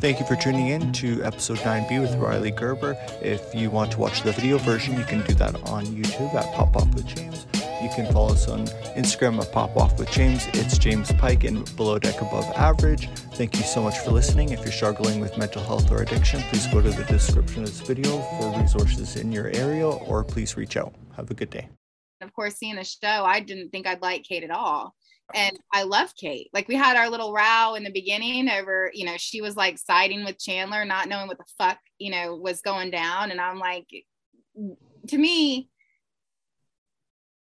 Thank you for tuning in to episode 9B with Rhylee Gerber. If you want to watch the video version, you can do that on YouTube at Pop Off with James. You can follow us on Instagram at Pop Off with James. It's James Pike and Below Deck Above Average. Thank you so much for listening. If you're struggling with mental health or addiction, please go to the description of this video for resources in your area or please reach out. Have a good day. Of course, seeing the show, I didn't think I'd like Kate at all and I love Kate. Like we had our little row in the beginning over, you know, she was like siding with Chandler, not knowing what the fuck, you know, was going down. And I'm like, to me,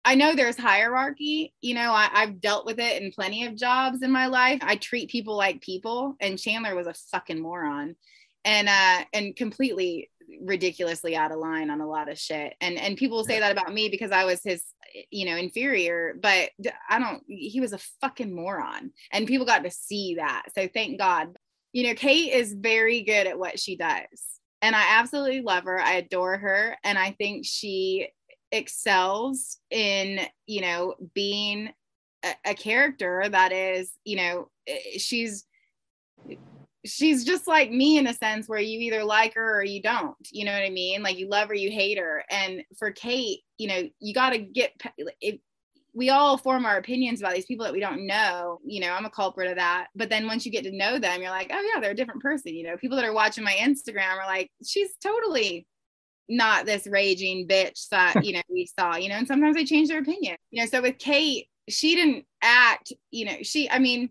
I know there's hierarchy. You know, I, have dealt with it in plenty of jobs in my life. I treat people like people, and Chandler was a fucking moron, and uh, and completely ridiculously out of line on a lot of shit. And and people say that about me because I was his you know inferior but i don't he was a fucking moron. And people got to see that. So thank god. You know kate is very good at what she does. And i absolutely love her. I adore her. And i think she excels in you know being a, a character that is you know eh, she's she's just like me in a sense where you either like her or you don't you know what i mean? Like you love her you hate her. And for kate you know you got to get it, we all form our opinions about these people that we don't know you know i'm a culprit of that. But then once you get to know them you're like oh yeah they're a different person you know? People that are watching my instagram are like she's totally not this raging bitch that you know we saw you know? And sometimes they change their opinion. You know so with kate she didn't act you know she i mean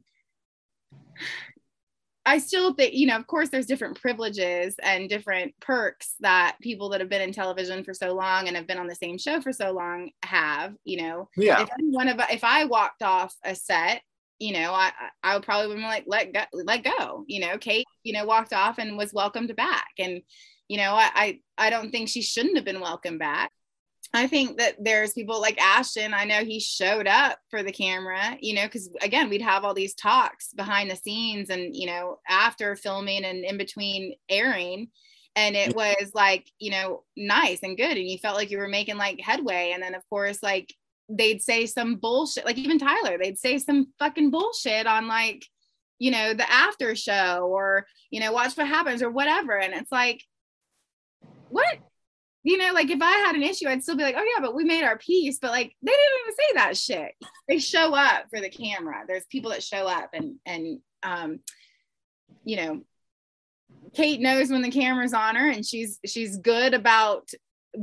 I still think, you know, of course, there's different privileges and different perks that people that have been in television for so long and have been on the same show for so long have. You know, yeah. If one of if I walked off a set, you know, I I would probably be like, let go, let go. You know, Kate, you know, walked off and was welcomed back, and you know, I I, I don't think she shouldn't have been welcomed back. I think that there's people like Ashton. I know he showed up for the camera, you know, because again, we'd have all these talks behind the scenes and, you know, after filming and in between airing. And it was like, you know, nice and good. And you felt like you were making like headway. And then, of course, like they'd say some bullshit, like even Tyler, they'd say some fucking bullshit on like, you know, the after show or, you know, watch what happens or whatever. And it's like, what you know, like if I had an issue, I'd still be like, oh yeah, but we made our peace. But like they didn't even say that shit. They show up for the camera. There's people that show up and and um, you know, Kate knows when the camera's on her and she's she's good about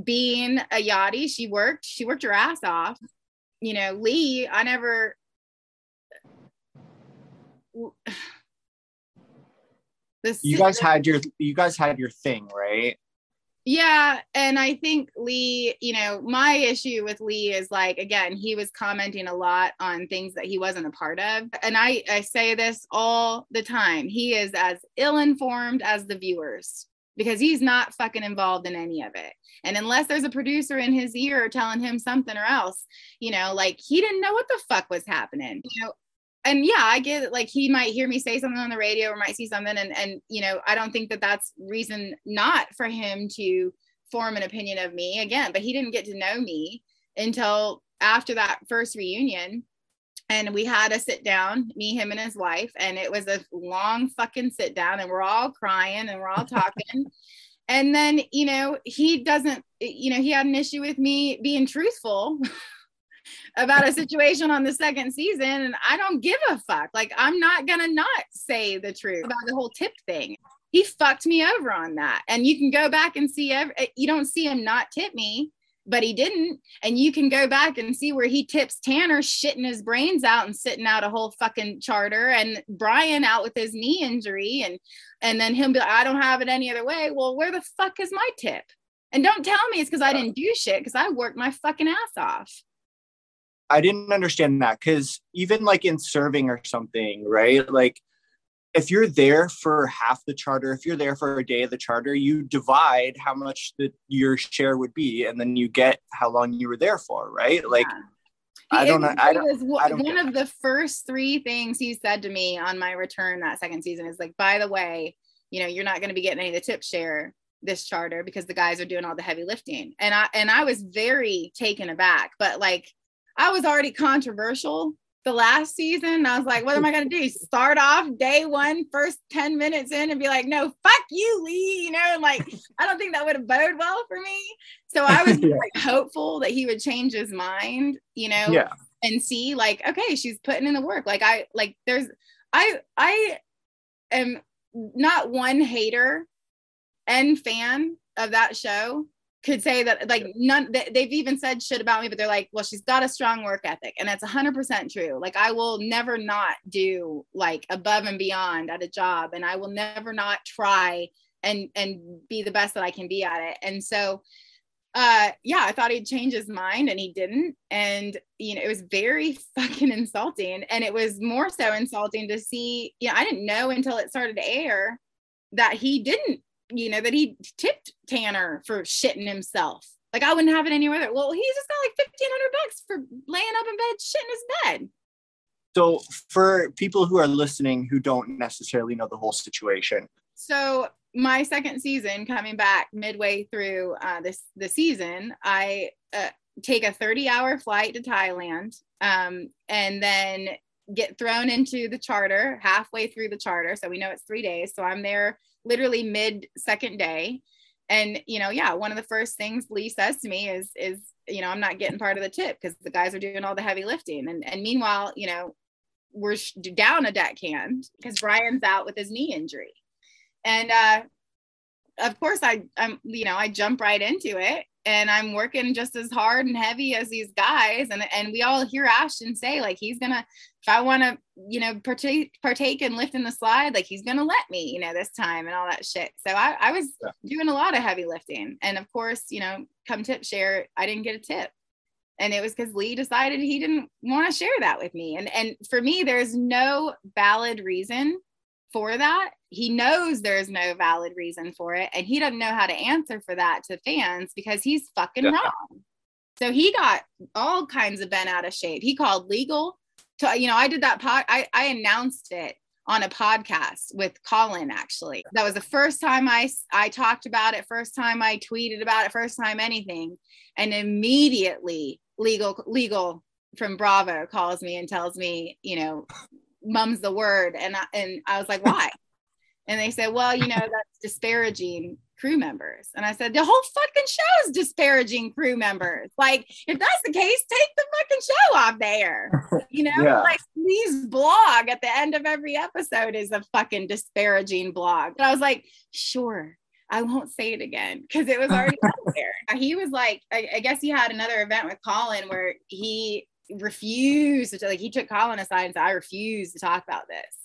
being a yachty. She worked, she worked her ass off. You know, Lee, I never this you guys had your you guys had your thing, right? Yeah. And I think Lee, you know, my issue with Lee is like, again, he was commenting a lot on things that he wasn't a part of. And I, I say this all the time he is as ill informed as the viewers because he's not fucking involved in any of it. And unless there's a producer in his ear telling him something or else, you know, like he didn't know what the fuck was happening. You know, and yeah, I get it. Like he might hear me say something on the radio or might see something, and and you know, I don't think that that's reason not for him to form an opinion of me again. But he didn't get to know me until after that first reunion, and we had a sit down, me, him, and his wife, and it was a long fucking sit down, and we're all crying and we're all talking. and then you know he doesn't you know he had an issue with me being truthful about a situation on the second season and I don't give a fuck. Like I'm not gonna not say the truth about the whole tip thing. He fucked me over on that. And you can go back and see every, eh, you don't see him not tip me, but he didn't. And you can go back and see where he tips Tanner shitting his brains out and sitting out a whole fucking charter and Brian out with his knee injury and and then him be like, I don't have it any other way. Well, where the fuck is my tip? And don't tell me it's because I didn't do shit because I worked my fucking ass off. I didn't understand that because even like in serving or something, right? Like if you're there for half the charter, if you're there for a day of the charter, you divide how much the, your share would be, and then you get how long you were there for, right? Like yeah. I don't know. I don't, I don't one of the first three things he said to me on my return that second season is like, by the way, you know, you're not going to be getting any of the tip share this charter because the guys are doing all the heavy lifting. And I and I was very taken aback, but like I was already controversial the last season. I was like, what am I going to do? Start off day one, first 10 minutes in and be like, no, fuck you, Lee. You know, and like, I don't think that would have bode well for me. So I was yeah. like hopeful that he would change his mind, you know, yeah. and see like, okay, she's putting in the work. Like I, like there's, I, I am not one hater and fan of that show could say that like none they've even said shit about me but they're like well she's got a strong work ethic and that's 100% true. Like i will never not do like above and beyond at a job and i will never not try and and be the best that i can be at it. And so uh yeah i thought he'd change his mind and he didn't. And you know it was very fucking insulting. And it was more so insulting to see you know i didn't know until it started to air that he didn't you know, that he tipped Tanner for shitting himself. Like I wouldn't have it anywhere. There. Well, he's just got like fifteen hundred bucks for laying up in bed, shitting his bed. So, for people who are listening who don't necessarily know the whole situation, so my second season, coming back midway through uh, this the season, I uh, take a thirty-hour flight to Thailand, um, and then get thrown into the charter halfway through the charter. So we know it's three days. So I'm there literally mid second day. And you know yeah one of the first things lee says to me is is you know i'm not getting part of the tip because the guys are doing all the heavy lifting. And and meanwhile you know we're down a deckhand because brian's out with his knee injury. And uh of course i i'm you know i jump right into it and I'm working just as hard and heavy as these guys. And and we all hear Ashton say like he's gonna if I want to you know partake partake in lifting the slide like he's gonna let me you know this time and all that shit. So I, I was yeah. doing a lot of heavy lifting, and of course you know come tip share I didn't get a tip. And it was because Lee decided he didn't want to share that with me. And and for me, there's no valid reason for that. He knows there's no valid reason for it, and he doesn't know how to answer for that to fans because he's fucking yeah. wrong. So he got all kinds of bent out of shape. He called legal. To, you know, I did that pod. I, I announced it on a podcast with Colin. Actually, that was the first time I I talked about it. First time I tweeted about it. First time anything, and immediately legal legal from Bravo calls me and tells me, you know, mum's the word. And I, and I was like, why? And they said, well, you know, that's disparaging crew members. And I said, the whole fucking show is disparaging crew members. Like, if that's the case, take the fucking show off there. You know, yeah. like Lee's blog at the end of every episode is a fucking disparaging blog. And I was like, sure. I won't say it again because it was already out there. He was like, I, I guess he had another event with Colin where he refused to like he took Colin aside and said, I refuse to talk about this.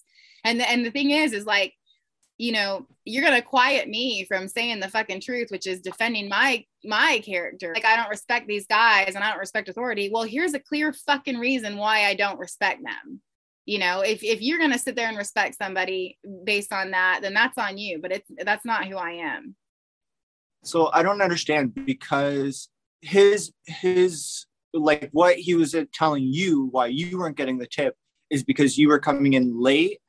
And the, and the thing is, is like, you know, you're gonna quiet me from saying the fucking truth, which is defending my my character. Like I don't respect these guys and I don't respect authority. Well, here's a clear fucking reason why I don't respect them. You know, if if you're gonna sit there and respect somebody based on that, then that's on you. But it's that's not who I am. So I don't understand because his his like what he was telling you why you weren't getting the tip is because you were coming in late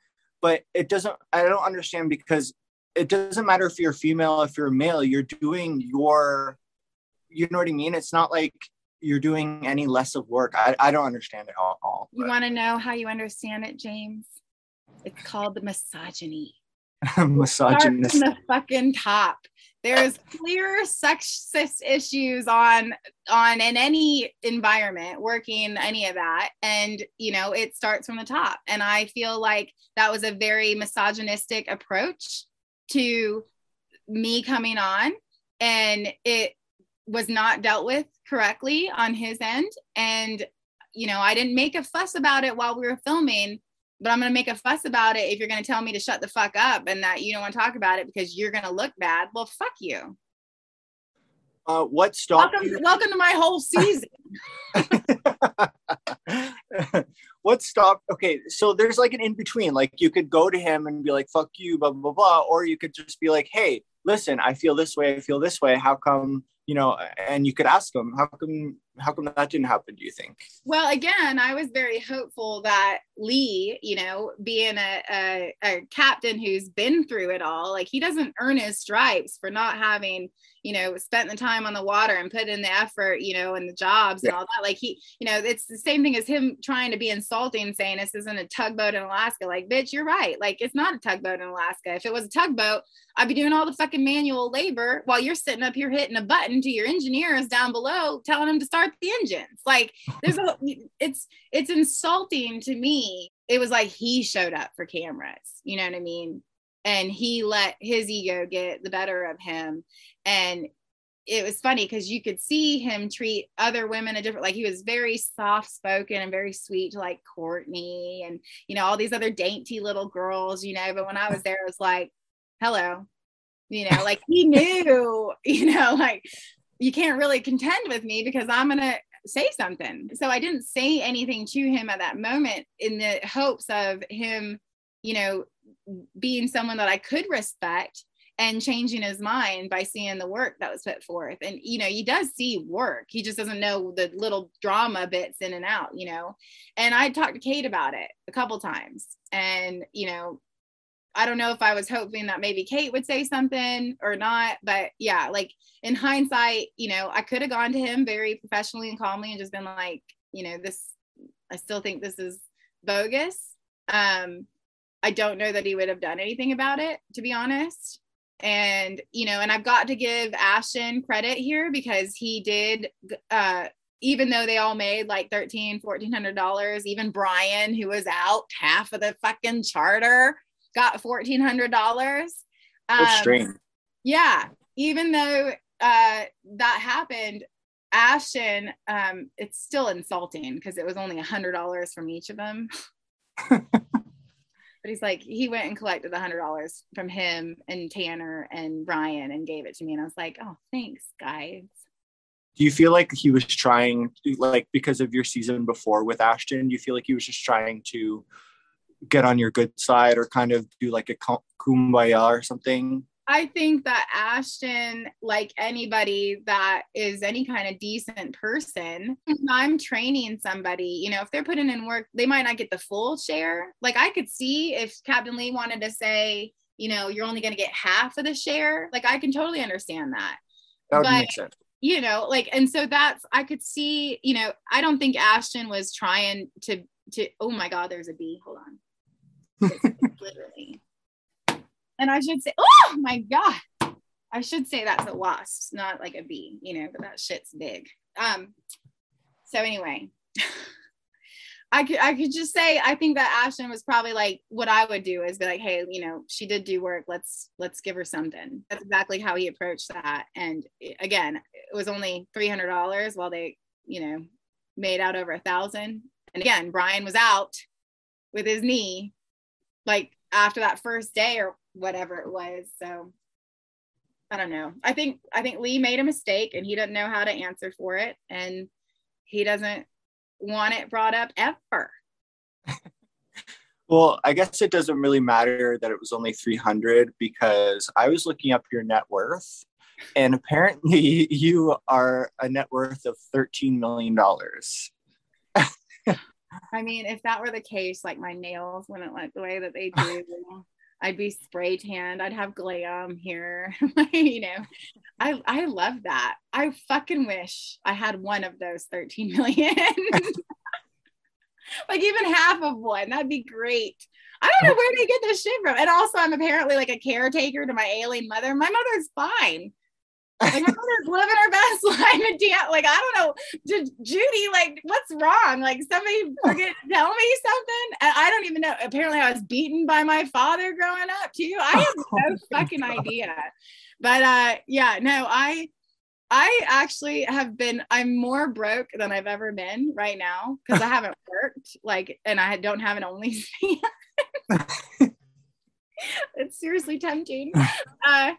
but it doesn't i don't understand because it doesn't matter if you're female if you're male you're doing your you know what i mean? It's not like you're doing any less of work. I, I don't understand it at all you want to know how you understand it james? It's called the misogyny. Misogynist. From the fucking top there's clear sexist issues on on in any environment working any of that. And you know it starts from the top. And i feel like that was a very misogynistic approach to me coming on. And it was not dealt with correctly on his end. And you know i didn't make a fuss about it while we were filming but I'm going to make a fuss about it if you're going to tell me to shut the fuck up and that you don't want to talk about it because you're going to look bad. Well, fuck you. Uh, what stopped welcome, you? Welcome to my whole season. what stopped? Okay, so there's like an in between. Like you could go to him and be like, "Fuck you," blah blah blah, or you could just be like, "Hey, listen, I feel this way. I feel this way. How come you know, and you could ask them, how come how come that didn't happen do you think? Well again i was very hopeful that lee you know being a, a, a, captain who's been through it all like he doesn't earn his stripes for not having you know spent the time on the water and put in the effort you know and the jobs yeah. and all that. Like he you know it's the same thing as him trying to be insulting saying this isn't a tugboat in alaska. Like bitch you're right. Like it's not a tugboat in alaska. If it was a tugboat i'd be doing all the fucking manual labor while you're sitting up here hitting a button to your engineers down below telling them to start start the engines. Like there's a it's it's insulting to me. It was like he showed up for cameras, you know what I mean? And he let his ego get the better of him. And it was funny because you could see him treat other women a different like he was very soft spoken and very sweet to like Courtney and you know all these other dainty little girls, you know. But when I was there, it was like, hello, you know, like he knew, you know, like you can't really contend with me because I'm to say something. So I didn't say anything to him at that moment in the hopes of him, you know, being someone that I could respect and changing his mind by seeing the work that was put forth. And, you know, he does see work. He just doesn't know the little drama bits in and out, you know. And I talked to Kate about it a couple times. And, you know, I don't know if I was hoping that maybe Kate would say something or not, but yeah, like in hindsight, you know, I could have gone to him very professionally and calmly and just been like, you know, this, I still think this is bogus. Um, I don't know that he would have done anything about it, to be honest. And, you know, and I've got to give Ashton credit here because he did, uh, even though they all made like 13, 1400 dollars, even Brian, who was out half of the fucking charter, got fourteen hundred dollars. Um, yeah, even though uh, that happened, Ashton, um, it's still insulting because it was only a hundred dollars from each of them. but he's like, he went and collected a hundred dollars from him and Tanner and Brian and gave it to me, and I was like, oh, thanks, guys. Do you feel like he was trying, like, because of your season before with Ashton? Do you feel like he was just trying to get on your good side or kind of do like a kumbaya or something? I think that Ashton, like anybody that is any kind of decent person, I'm training somebody, you know, if they're putting in work, they might not get the full share. Like I could see if Captain Lee wanted to say, you know, you're only going to get half of the share. Like I can totally understand that. That would but, make sense. You know, like, and so that's, I could see, you know, I don't think Ashton was trying to, to, oh my God, there's a bee. Hold on literally. And I should say, oh my God. I should say that's a wasp, not like a bee, you know, but that shit's big. Um, so anyway, I could I could just say I think that Ashton was probably like what I would do is be like, hey, you know, she did do work. Let's let's give her something. That's exactly how he approached that. And again, it was only three hundred dollars while they, you know, made out over a thousand. And again, Brian was out with his knee like after that first day or whatever it was. So I don't know. I think I think Lee made a mistake and he doesn't know how to answer for it and he doesn't want it brought up ever. well, I guess it doesn't really matter that it was only 300 because I was looking up your net worth and apparently you are a net worth of 13 million dollars. I mean, if that were the case, like my nails wouldn't look the way that they do. I'd be spray tanned. I'd have glam here. you know, I I love that. I fucking wish I had one of those 13 million. like even half of one. That'd be great. I don't know where they get this shit from. And also, I'm apparently like a caretaker to my ailing mother. My mother's fine. Like mother's living her best life and damn, like I don't know, Judy, like what's wrong? Like somebody forget tell me something. And I don't even know. Apparently, I was beaten by my father growing up too. I have no oh fucking idea. But uh, yeah, no, I I actually have been. I'm more broke than I've ever been right now because I haven't worked. Like, and I don't have an only. it's seriously tempting. Uh,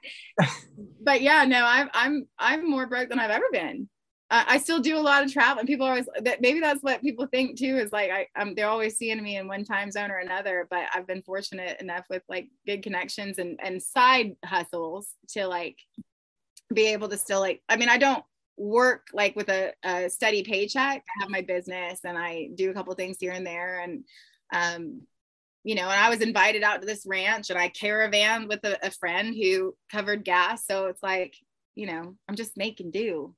but yeah, no, I'm I'm I'm more broke than I've ever been. Uh, I still do a lot of travel, and people are always that maybe that's what people think too is like I I'm they're always seeing me in one time zone or another. But I've been fortunate enough with like good connections and and side hustles to like be able to still like, I mean, I don't work like with a, a steady paycheck. I have my business and I do a couple things here and there. And, um, you know, and I was invited out to this ranch and I caravan with a, a friend who covered gas. So it's like, you know, I'm just making do.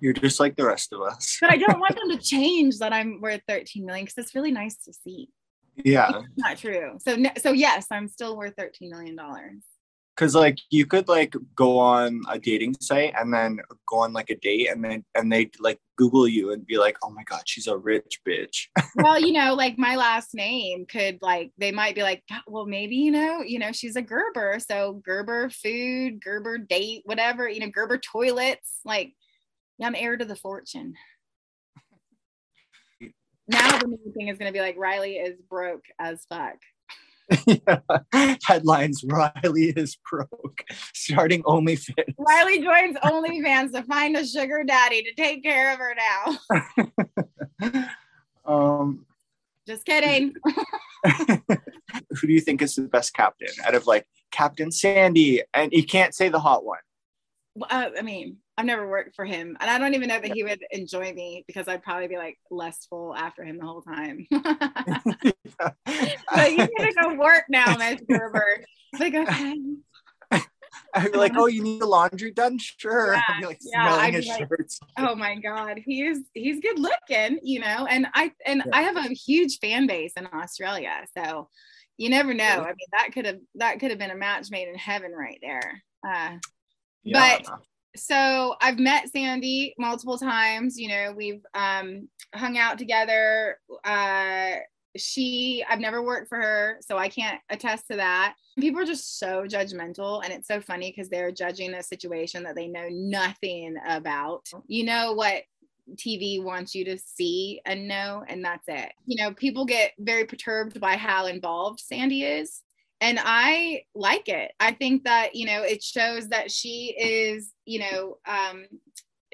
You're just like the rest of us. but I don't want them to change that I'm worth 13 million because it's really nice to see. Yeah. It's not true. So, so yes, I'm still worth 13 million dollars because like you could like go on a dating site and then go on like a date and then and they like google you and be like oh my god she's a rich bitch. Well you know like my last name could like they might be like well maybe you know you know she's a gerber so gerber food gerber date whatever you know gerber toilets like yeah i'm heir to the fortune. Now the new thing is going to be like rhylee is broke as fuck yeah. Headlines Rhylee is broke, starting OnlyFans. Rhylee joins OnlyFans to find a sugar daddy to take care of her now. um, Just kidding. who do you think is the best captain out of like Captain Sandy? And you can't say the hot one. Uh, I mean, I've never worked for him, and I don't even know that he would enjoy me because I'd probably be like lustful after him the whole time. but you need to go work now, Miss Gerber. Like, okay. I'd be like, oh, you need the laundry done? Sure. Yeah, I'd be like yeah, smelling his like, shirts. Oh my God. He's he's good looking, you know. And I and yeah. I have a huge fan base in Australia. So you never know. I mean, that could have that could have been a match made in heaven right there. Uh, yeah. but so I've met Sandy multiple times. You know, we've um, hung out together. Uh, she, I've never worked for her, so I can't attest to that. People are just so judgmental, and it's so funny because they're judging a situation that they know nothing about. You know what TV wants you to see and know, and that's it. You know, people get very perturbed by how involved Sandy is and I like it. I think that you know it shows that she is you know um,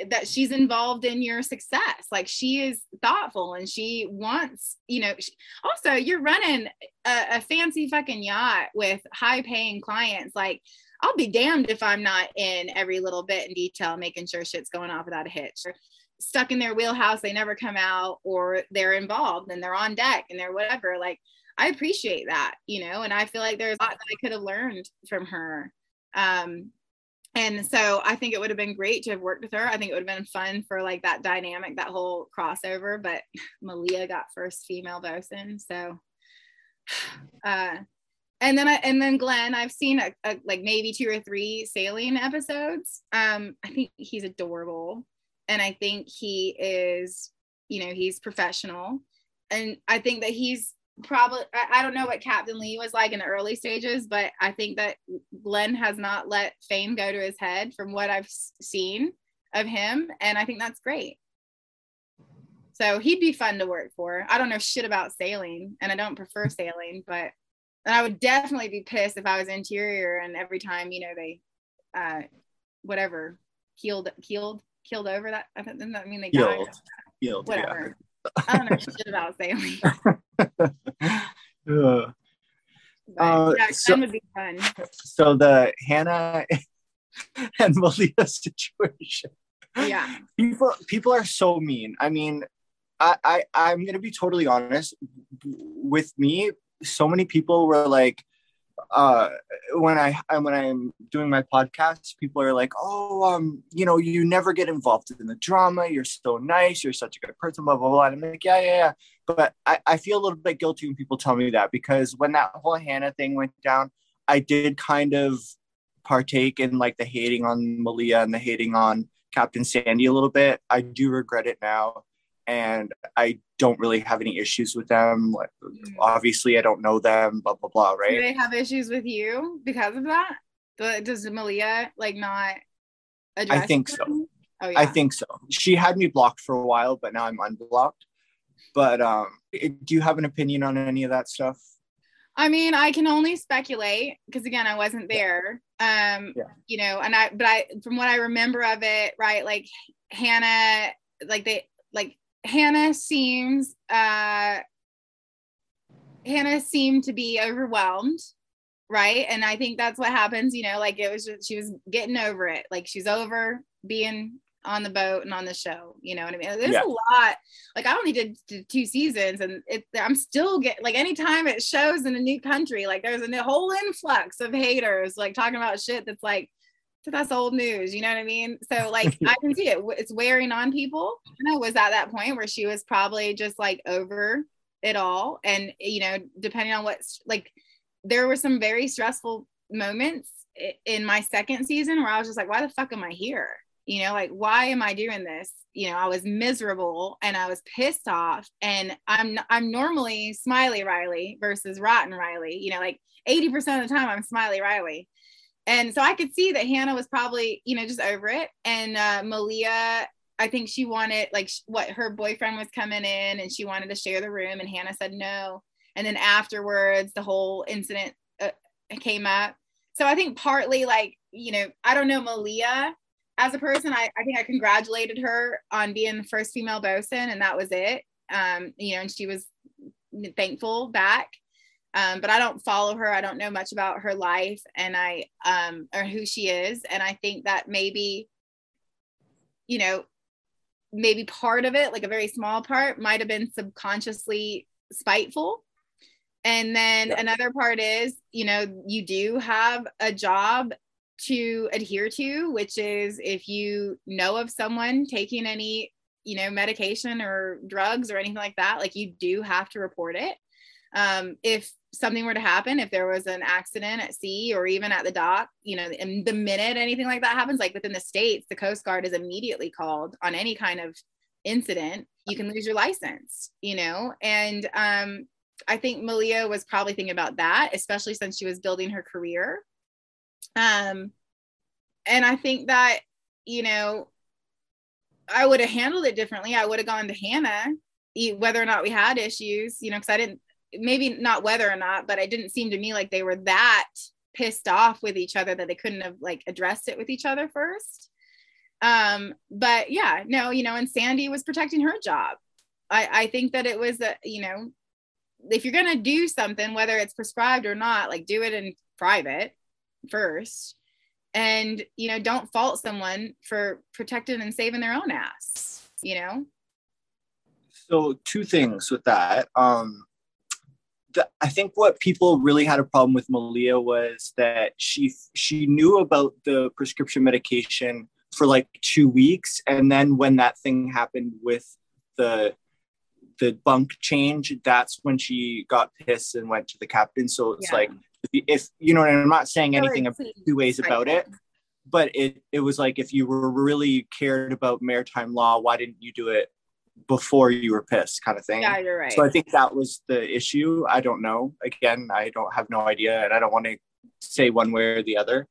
that she's involved in your success. Like she is thoughtful and she wants you know. She, also, you're running a, a fancy fucking yacht with high paying clients. Like I'll be damned if I'm not in every little bit in detail, making sure shit's going off without a hitch. Or stuck in their wheelhouse, they never come out, or they're involved and they're on deck and they're whatever. Like I appreciate that, you know, and I feel like there's a lot that I could have learned from her. Um, and so I think it would have been great to have worked with her. I think it would have been fun for like that dynamic, that whole crossover. But Malia got first female bosun, so. Uh, and then I, and then Glenn, I've seen a, a, like maybe two or three sailing episodes. Um, I think he's adorable, and I think he is, you know, he's professional, and I think that he's probably I don't know what Captain Lee was like in the early stages, but I think that Glenn has not let fame go to his head from what I've seen of him, and I think that's great. So he'd be fun to work for. I don't know shit about sailing, and I don't prefer sailing, but and I would definitely be pissed if I was interior and every time you know they, uh, whatever, keeled keeled keeled over that. Doesn't that mean they died? Keeled, whatever. Yeah. I don't know shit about sailing. uh, uh, yeah, so, would be fun. So the Hannah and Malia situation. Yeah. People people are so mean. I mean, I, I I'm gonna be totally honest. With me, so many people were like, uh, when I when I'm doing my podcast, people are like, "Oh, um, you know, you never get involved in the drama. You're so nice. You're such a good person." Blah blah blah. And I'm like, "Yeah, yeah, yeah." But I, I feel a little bit guilty when people tell me that because when that whole Hannah thing went down, I did kind of partake in like the hating on Malia and the hating on Captain Sandy a little bit. I do regret it now and I don't really have any issues with them. Like, mm. obviously, I don't know them. Blah blah blah. Right? Do they have issues with you because of that? Does Malia like not? I think them? so. Oh, yeah. I think so. She had me blocked for a while, but now I'm unblocked. But um, do you have an opinion on any of that stuff? I mean, I can only speculate because again, I wasn't there. Um, yeah. you know, and I, but I, from what I remember of it, right, like Hannah, like they, like Hannah seems uh, Hannah seemed to be overwhelmed, right? And i think that's what happens you know like it was just she was getting over it. Like she's over being on the boat and on the show you know what i mean? There's yeah. a lot like i only did, did two seasons and it i'm still get like anytime it shows in a new country like there's a whole influx of haters like talking about shit that's like that's old news you know what i mean? So like i can see it it's wearing on people. And i was at that point where she was probably just like over it all and you know depending on what's like there were some very stressful moments in my second season where i was just like why the fuck am i here? You know like why am i doing this? You know i was miserable and i was pissed off and i'm i'm normally smiley rhylee versus rotten rhylee you know like 80% of the time i'm smiley rhylee and so i could see that hannah was probably you know just over it and uh, malia i think she wanted like what her boyfriend was coming in and she wanted to share the room and hannah said no and then afterwards the whole incident uh, came up so i think partly like you know i don't know malia as a person, I, I think I congratulated her on being the first female bosun, and that was it. Um, you know, and she was thankful back. Um, but I don't follow her. I don't know much about her life and I um or who she is. And I think that maybe, you know, maybe part of it, like a very small part, might have been subconsciously spiteful. And then yeah. another part is, you know, you do have a job to adhere to, which is if you know of someone taking any, you know, medication or drugs or anything like that, like you do have to report it. Um, if something were to happen, if there was an accident at sea or even at the dock, you know, in the minute anything like that happens, like within the states, the Coast Guard is immediately called on any kind of incident. You can lose your license, you know, and um, I think Malia was probably thinking about that, especially since she was building her career um, and I think that, you know, I would have handled it differently. I would have gone to Hannah, whether or not we had issues, you know, because I didn't, maybe not whether or not, but it didn't seem to me like they were that pissed off with each other that they couldn't have like addressed it with each other first. Um, but yeah, no, you know, and Sandy was protecting her job. I, I think that it was a, you know, if you're gonna do something, whether it's prescribed or not, like do it in private first and you know don't fault someone for protecting and saving their own ass you know so two things with that um the, i think what people really had a problem with malia was that she she knew about the prescription medication for like two weeks and then when that thing happened with the the bunk change that's when she got pissed and went to the captain so it's yeah. like if you know, and I'm not saying anything two ways about it, but it it was like if you were really cared about maritime law, why didn't you do it before you were pissed, kind of thing? Yeah, you're right. So I think that was the issue. I don't know. Again, I don't have no idea, and I don't want to say one way or the other.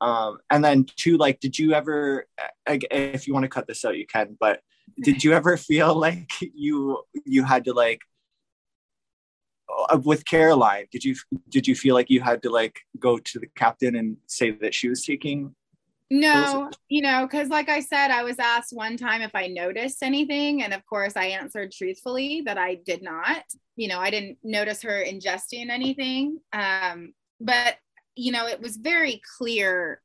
Um, and then two, like, did you ever? If you want to cut this out, you can. But did you ever feel like you you had to like uh, with Caroline, did you did you feel like you had to like go to the captain and say that she was taking? No, you know, because like I said, I was asked one time if I noticed anything, and of course, I answered truthfully that I did not. You know, I didn't notice her ingesting anything. Um, but you know, it was very clear.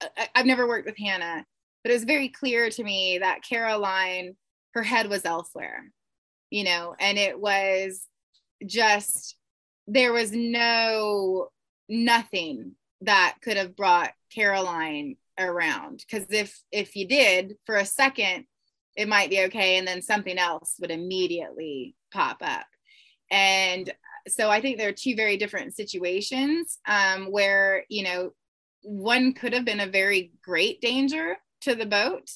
I, I've never worked with Hannah, but it was very clear to me that Caroline, her head was elsewhere. You know, and it was just there was no nothing that could have brought Caroline around because if if you did for a second it might be okay and then something else would immediately pop up and so i think there are two very different situations um, where you know one could have been a very great danger to the boat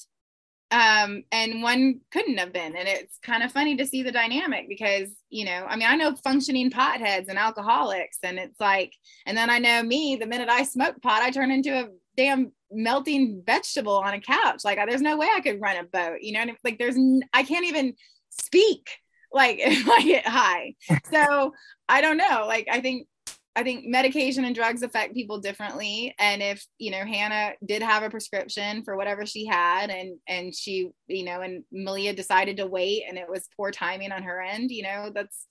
um, and one couldn't have been. And it's kind of funny to see the dynamic because, you know, I mean, I know functioning potheads and alcoholics, and it's like, and then I know me, the minute I smoke pot, I turn into a damn melting vegetable on a couch. Like, there's no way I could run a boat, you know, and like, there's, I can't even speak like if I get high. So I don't know. Like, I think I think medication and drugs affect people differently. And if, you know, Hannah did have a prescription for whatever she had and and she, you know, and Malia decided to wait and it was poor timing on her end, you know, that's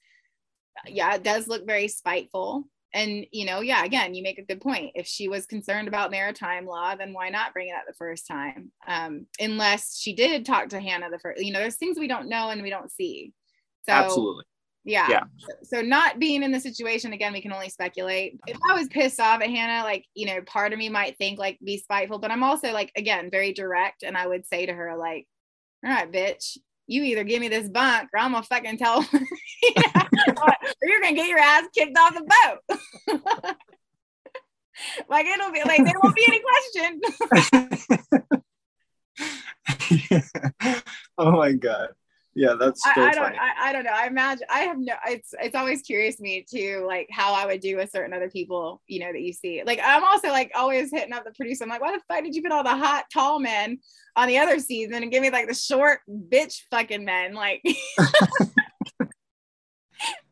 yeah, it does look very spiteful. And you know yeah again you make a good point. If she was concerned about maritime law then why not bring it up the first time? Um, unless she did talk to hannah the first you know there's things we don't know and we don't see. So Absolutely. yeah. Yeah. so not being in the situation again we can only speculate. If i was pissed off at hannah like you know part of me might think like be spiteful but i'm also like again very direct and i would say to her like all right bitch you either give me this bunk or i'm gonna fucking tell or you're gonna get your ass kicked off the boat. Like it'll be like there won't be any question. Oh my god. Yeah, that's I, I don't. I, I don't know. I imagine I have no it's it's always curious to me too, like how I would do with certain other people, you know, that you see. Like I'm also like always hitting up the producer. I'm like, why the fuck did you put all the hot tall men on the other season and give me like the short bitch fucking men? Like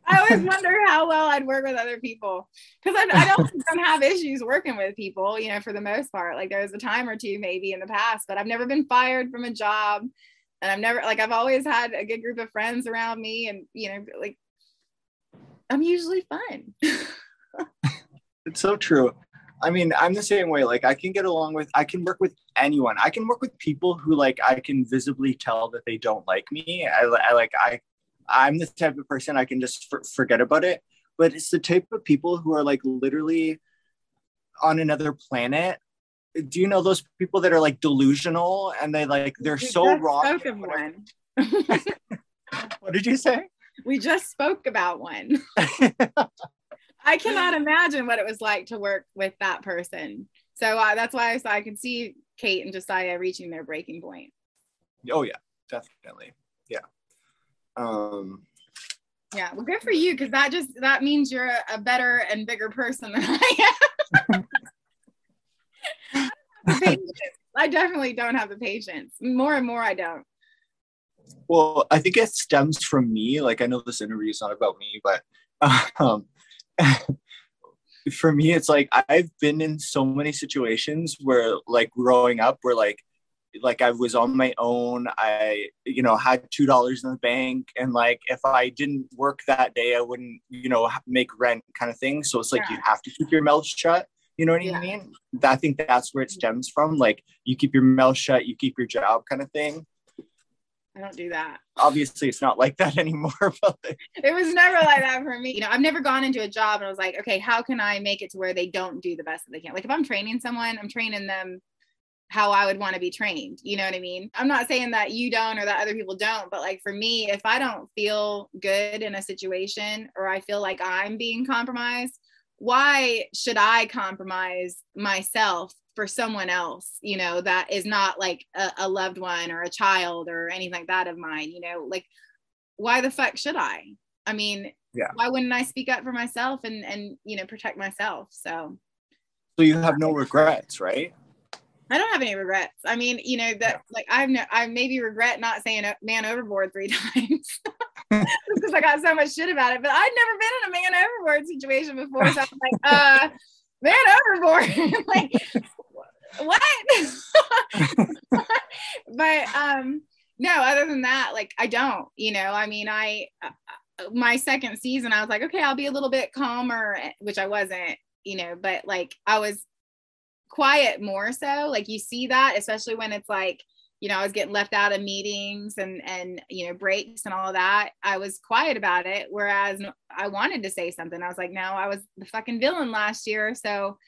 I always wonder how well I'd work with other people because I, I don't, don't have issues working with people, you know, for the most part. Like there was a time or two maybe in the past, but I've never been fired from a job and I've never like I've always had a good group of friends around me, and you know, like I'm usually fun. It's so true. I mean, I'm the same way. Like, I can get along with, I can work with anyone. I can work with people who, like, I can visibly tell that they don't like me. I, I like, I, I'm the type of person I can just for, forget about it. But it's the type of people who are like literally on another planet. Do you know those people that are like delusional and they like they're We so wrong? Spoke of one. What did you say? we just spoke about one. I cannot imagine what it was like to work with that person. So uh, that's why I, so I can see Kate and Josiah reaching their breaking point. oh yeah, definitely. Yeah. Um. Yeah, well, good for you because that just that means you're a better and bigger person than I am. I definitely don't have the patience. More and more, I don't. Well, I think it stems from me. Like I know this interview is not about me, but um, for me, it's like I've been in so many situations where, like, growing up, where like, like I was on my own. I, you know, had two dollars in the bank, and like, if I didn't work that day, I wouldn't, you know, make rent, kind of thing. So it's like you have to keep your mouth shut. You know what Yeah. I mean? I think that's where it stems from. Like, you keep your mouth shut, you keep your job, kind of thing. I don't do that. Obviously, it's not like that anymore, but It was never like that for me. You know, I've never gone into a job and I was like, okay, how can I make it to where they don't do the best that they can? Like if I'm training someone, I'm training them how I would want to be trained. You know what I mean? I'm not saying that you don't or that other people don't, but like for me, if I don't feel good in a situation or I feel like I'm being compromised, why should I compromise myself for someone else, you know, that is not like a, a loved one or a child or anything like that of mine, you know, like why the fuck should I? I mean, Yeah. why wouldn't I speak up for myself and and you know protect myself? So so you have no regrets, right? I don't have any regrets. I mean, you know that like I've no, I maybe regret not saying man overboard three times because I got so much shit about it. But I'd never been in a man overboard situation before, so I was like, uh, man overboard, like what? but um, no. Other than that, like I don't. You know, I mean, I uh, my second season, I was like, okay, I'll be a little bit calmer, which I wasn't. You know, but like I was quiet more so like you see that especially when it's like you know i was getting left out of meetings and and you know breaks and all that i was quiet about it whereas i wanted to say something. I was like no i was the fucking villain last year so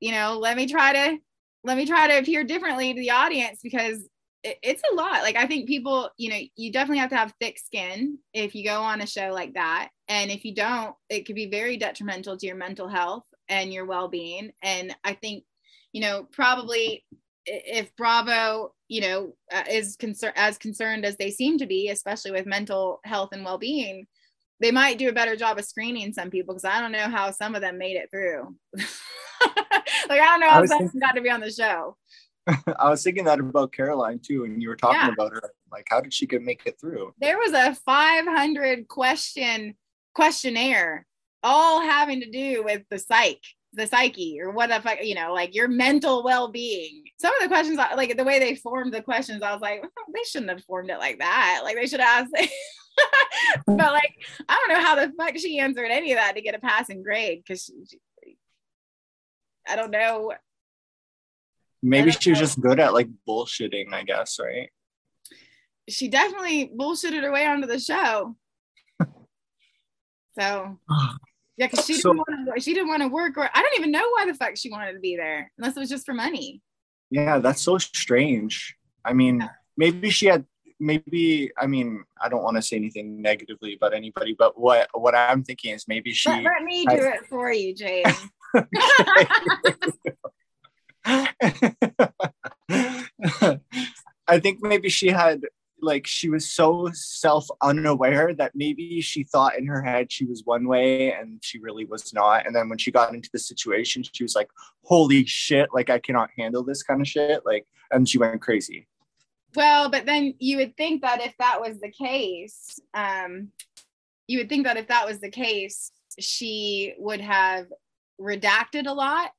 you know let me try to let me try to appear differently to the audience because it, it's a lot. Like i think people you know you definitely have to have thick skin if you go on a show like that and if you don't it could be very detrimental to your mental health and your well-being and i think you know, probably if Bravo, you know, uh, is concerned as concerned as they seem to be, especially with mental health and well-being, they might do a better job of screening some people because I don't know how some of them made it through. like I don't know how some thinking- got to be on the show. I was thinking that about Caroline too, and you were talking Yeah. about her. Like, how did she get make it through? There was a 500 question questionnaire, all having to do with the psych the psyche or what the fuck, you know, like your mental well-being. Some of the questions, like the way they formed the questions, I was like, "Oh, they shouldn't have formed it like that. Like they should have asked, but like, I don't know how the fuck she answered any of that to get a passing grade because I don't know. Maybe don't she was know. just good at like bullshitting, I guess, right? She definitely bullshitted her way onto the show. So yeah, because she didn't want to. She didn't want to work, or I don't even know why the fuck she wanted to be there, unless it was just for money. Yeah, that's so strange. I mean, Yeah. maybe she had maybe I mean, I don't want to say anything negatively about anybody, but what what I'm thinking is maybe she Let, let me do I- it for you, Jade. I think maybe she had like she was so self unaware that maybe she thought in her head she was one way and she really was not. And then when she got into the situation, she was like, "Holy shit! Like I cannot handle this kind of shit." Like, and she went crazy. Well, but then you would think that if that was the case, um, you would think that if that was the case, she would have redacted a lot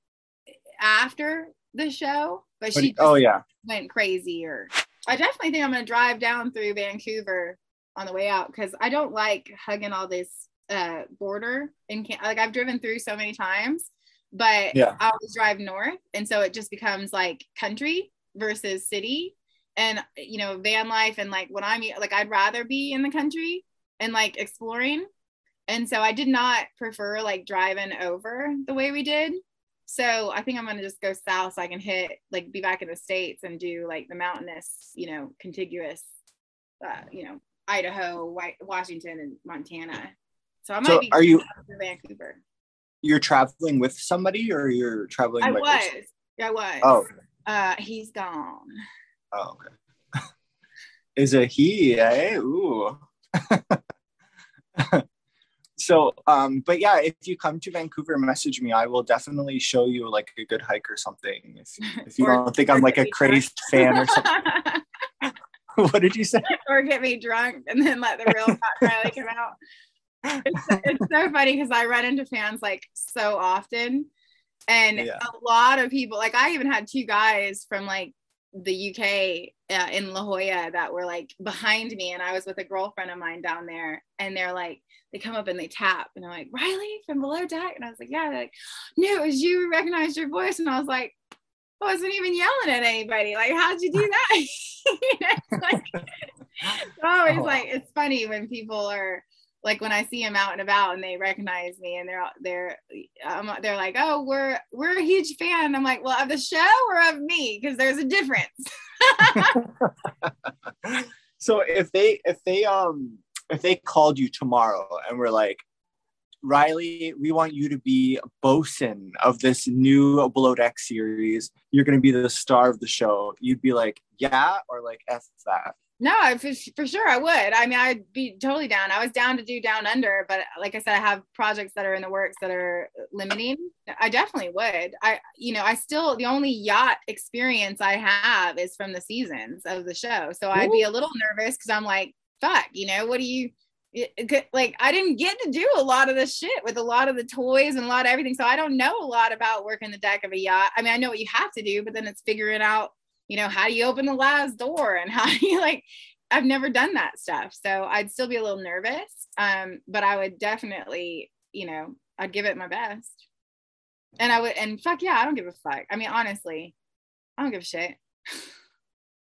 after the show, but, she just oh yeah, went crazy. Or I definitely think I'm gonna drive down through Vancouver on the way out because I don't like hugging all this uh, border in Can- like I've driven through so many times, but Yeah. I always drive north, and so it just becomes like country versus city, and you know van life and like when I'm like I'd rather be in the country and like exploring, and so I did not prefer like driving over the way we did. So I think I'm gonna just go south so I can hit like be back in the states and do like the mountainous, you know, contiguous, uh, you know, Idaho, White, Washington, and Montana. So I might So be are you- to Vancouver. you're traveling with somebody or you're traveling? I was, yourself? I was. Oh, uh, he's gone. oh, okay. Is it he? Eh? Ooh. so, um, but yeah, if you come to Vancouver, message me. I will definitely show you like a good hike or something. If, if you Or- don't think I'm like a crazed fan or something. what did you say? or get me drunk and then let the real Pat Riley come out. It's, it's so funny because I run into fans like so often, and Yeah. a lot of people like I even had two guys from like the UK uh, in La Jolla that were like behind me, and I was with a girlfriend of mine down there, and they're like. They come up and they tap, and I'm like, Rhylee from below deck. And I was like, Yeah, They're like, no, it was you, We recognized your voice. And I was like, I wasn't even yelling at anybody. Like, how'd you do that? You know, like, it's always Oh. like it's funny when people are like when I see them out and about and they recognize me and they're they're um, they're like, oh, we're we're a huge fan. I'm like, well, of the show or of me? Because there's a difference. so if they if they um if they called you tomorrow and were like rhylee we want you to be a bosun of this new below deck series you're going to be the star of the show you'd be like yeah or like f that No, I, for, for sure I would. I mean, I'd be totally down. I was down to do Down Under, but like I said, I have projects that are in the works that are limiting. I definitely would. I, you know, I still the only yacht experience I have is from the seasons of the show, so I'd be a little nervous because I'm like, fuck, you know, what do you? it- like I didn't get to do a lot of the shit with a lot of the toys and a lot of everything, so I don't know a lot about working the deck of a yacht. I mean, I know what you have to do, but then it's figuring out you know, how do you open the last door and how do you like, I've never done that stuff. So I'd still be a little nervous. Um, but I would definitely, you know, I'd give it my best. And I would, and fuck yeah, I don't give a fuck. I mean, honestly, I don't give a shit.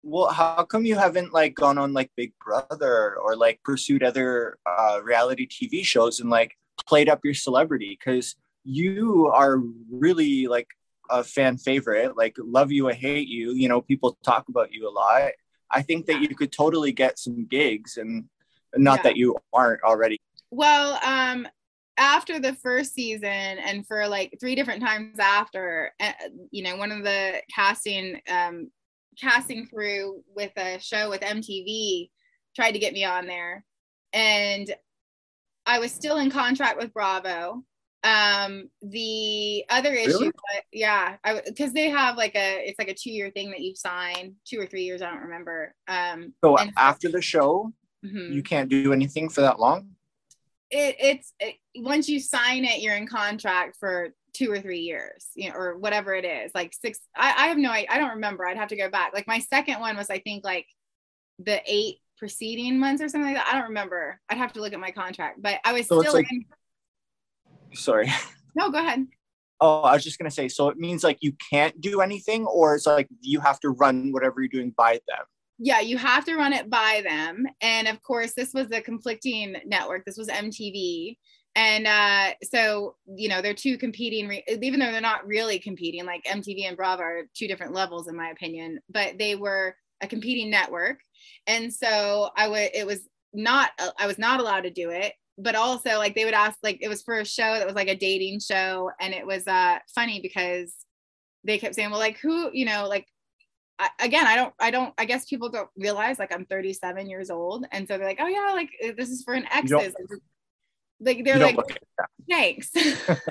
well how come you haven't like gone on like big brother or like pursued other uh reality tv shows and like played up your celebrity? Because you are really like a fan favorite. Like love you or hate you you know people talk about you a lot. I think that you could totally get some gigs and not Yeah. that you aren't already. Well, um, after the first season and for like three different times after, uh, you know, one of the casting um, casting crew with a show with MTV tried to get me on there, and I was still in contract with Bravo. Um, the other issue, Really? but yeah, I because they have like a it's like a two year thing that you sign, two or three years, I don't remember. Um, so and- after the show mhm you can't do anything for that long it, it's it, once you sign it, you're in contract for two or three years, you know, or whatever it is, like six. I, I have no, I, I don't remember. I'd have to go back. Like my second one was, I think, like the eight preceding months or something like that. I don't remember. I'd have to look at my contract, but I was So still like- in. Sorry. No, go ahead. Oh, I was just gonna say. So it means like you can't do anything, or it's like you have to run whatever you're doing by them. Yeah, you have to run it by them. And of course, this was a conflicting network. This was MTV. And uh, so, you know, they're two competing, re- even though they're not really competing, like MTV and Bravo are two different levels, in my opinion, but they were a competing network. And so I would, it was not, I was not allowed to do it. But also, like, they would ask, like, it was for a show that was like a dating show. And it was uh, funny because they kept saying, well, like, who, you know, like, I, again, I don't, I don't, I guess people don't realize like I'm 37 years old. And so they're like, oh yeah, like this is for an exes. Like they're like, look at that. thanks.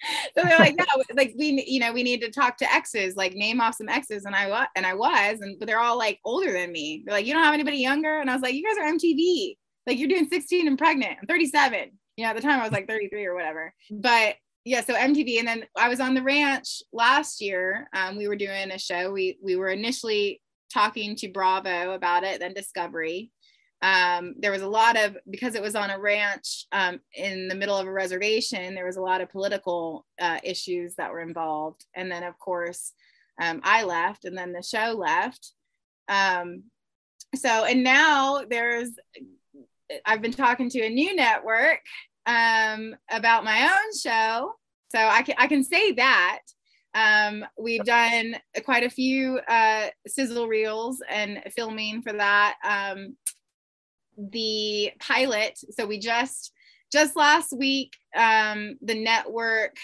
so they're like, no, like we, you know, we need to talk to exes, like name off some exes. And I was, and I was, and but they're all like older than me. They're like, you don't have anybody younger. And I was like, you guys are MTV. Like you're doing 16 and pregnant. I'm 37. You know, at the time I was like 33 or whatever. But yeah, so MTV. And then I was on the ranch last year. Um, we were doing a show. We we were initially talking to Bravo about it, then Discovery. Um, there was a lot of because it was on a ranch um, in the middle of a reservation. There was a lot of political uh, issues that were involved, and then of course um, I left, and then the show left. Um, so and now there's I've been talking to a new network um, about my own show, so I can I can say that. Um, we've done quite a few uh, sizzle reels and filming for that. Um, the pilot, so we just just last week, um, the network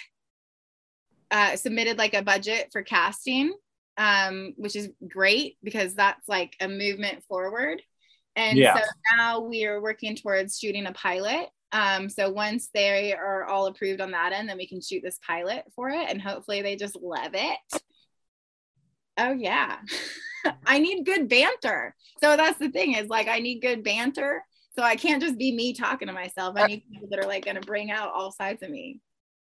uh, submitted like a budget for casting, um, which is great because that's like a movement forward. And Yeah. so now we are working towards shooting a pilot. Um, so once they are all approved on that end, then we can shoot this pilot for it, and hopefully they just love it. Oh yeah, I need good banter. So that's the thing is like I need good banter. So I can't just be me talking to myself. I need people that are like going to bring out all sides of me.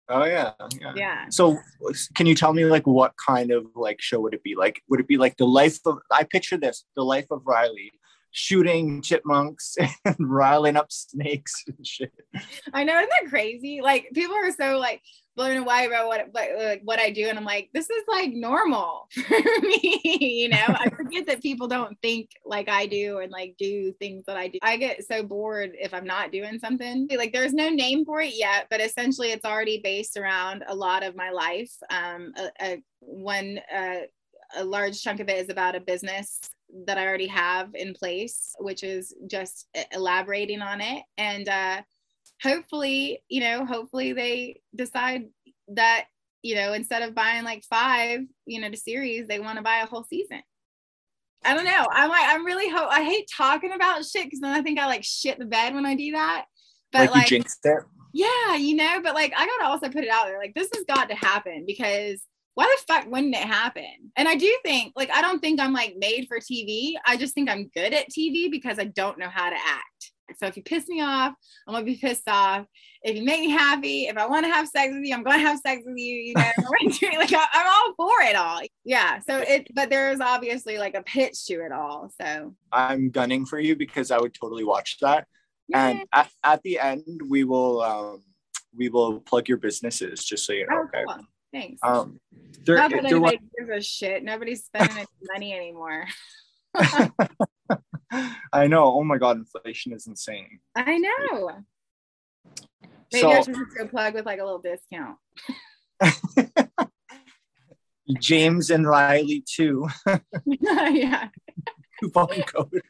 Oh yeah, yeah. Yeah. So can you tell me like what kind of like show would it be? Like would it be like the life of I picture this, the life of Rhylee shooting chipmunks and riling up snakes and shit. I know, isn't that crazy? Like people are so like blown away by what like, what I do, and I'm like, this is like normal for me. You know, I forget that people don't think like I do and like do things that I do. I get so bored if I'm not doing something. Like there's no name for it yet, but essentially it's already based around a lot of my life. Um, a, a one uh, a large chunk of it is about a business that I already have in place, which is just elaborating on it and. uh hopefully, you know, hopefully they decide that, you know, instead of buying like five, you know, to series, they want to buy a whole season. I don't know. I'm like, I'm really hope I hate talking about shit because then I think I like shit the bed when I do that. But like, like, you jinxed it. yeah, you know, but like I gotta also put it out there. Like this has got to happen because why the fuck wouldn't it happen? And I do think, like, I don't think I'm like made for TV. I just think I'm good at TV because I don't know how to act. So if you piss me off, I'm gonna be pissed off. If you make me happy, if I want to have sex with you, I'm gonna have sex with you. You know, like I- I'm all for it all. Yeah. So it, but there's obviously like a pitch to it all. So I'm gunning for you because I would totally watch that. And at, at the end, we will um, we will plug your businesses just so you know. oh, Okay. cool. Thanks. Um, there, Not that there was, gives a shit. Nobody's spending any money anymore. I know. Oh my god, inflation is insane. I know. Maybe So I should just go plug with like a little discount. James and Rhylee too. yeah. coupon code.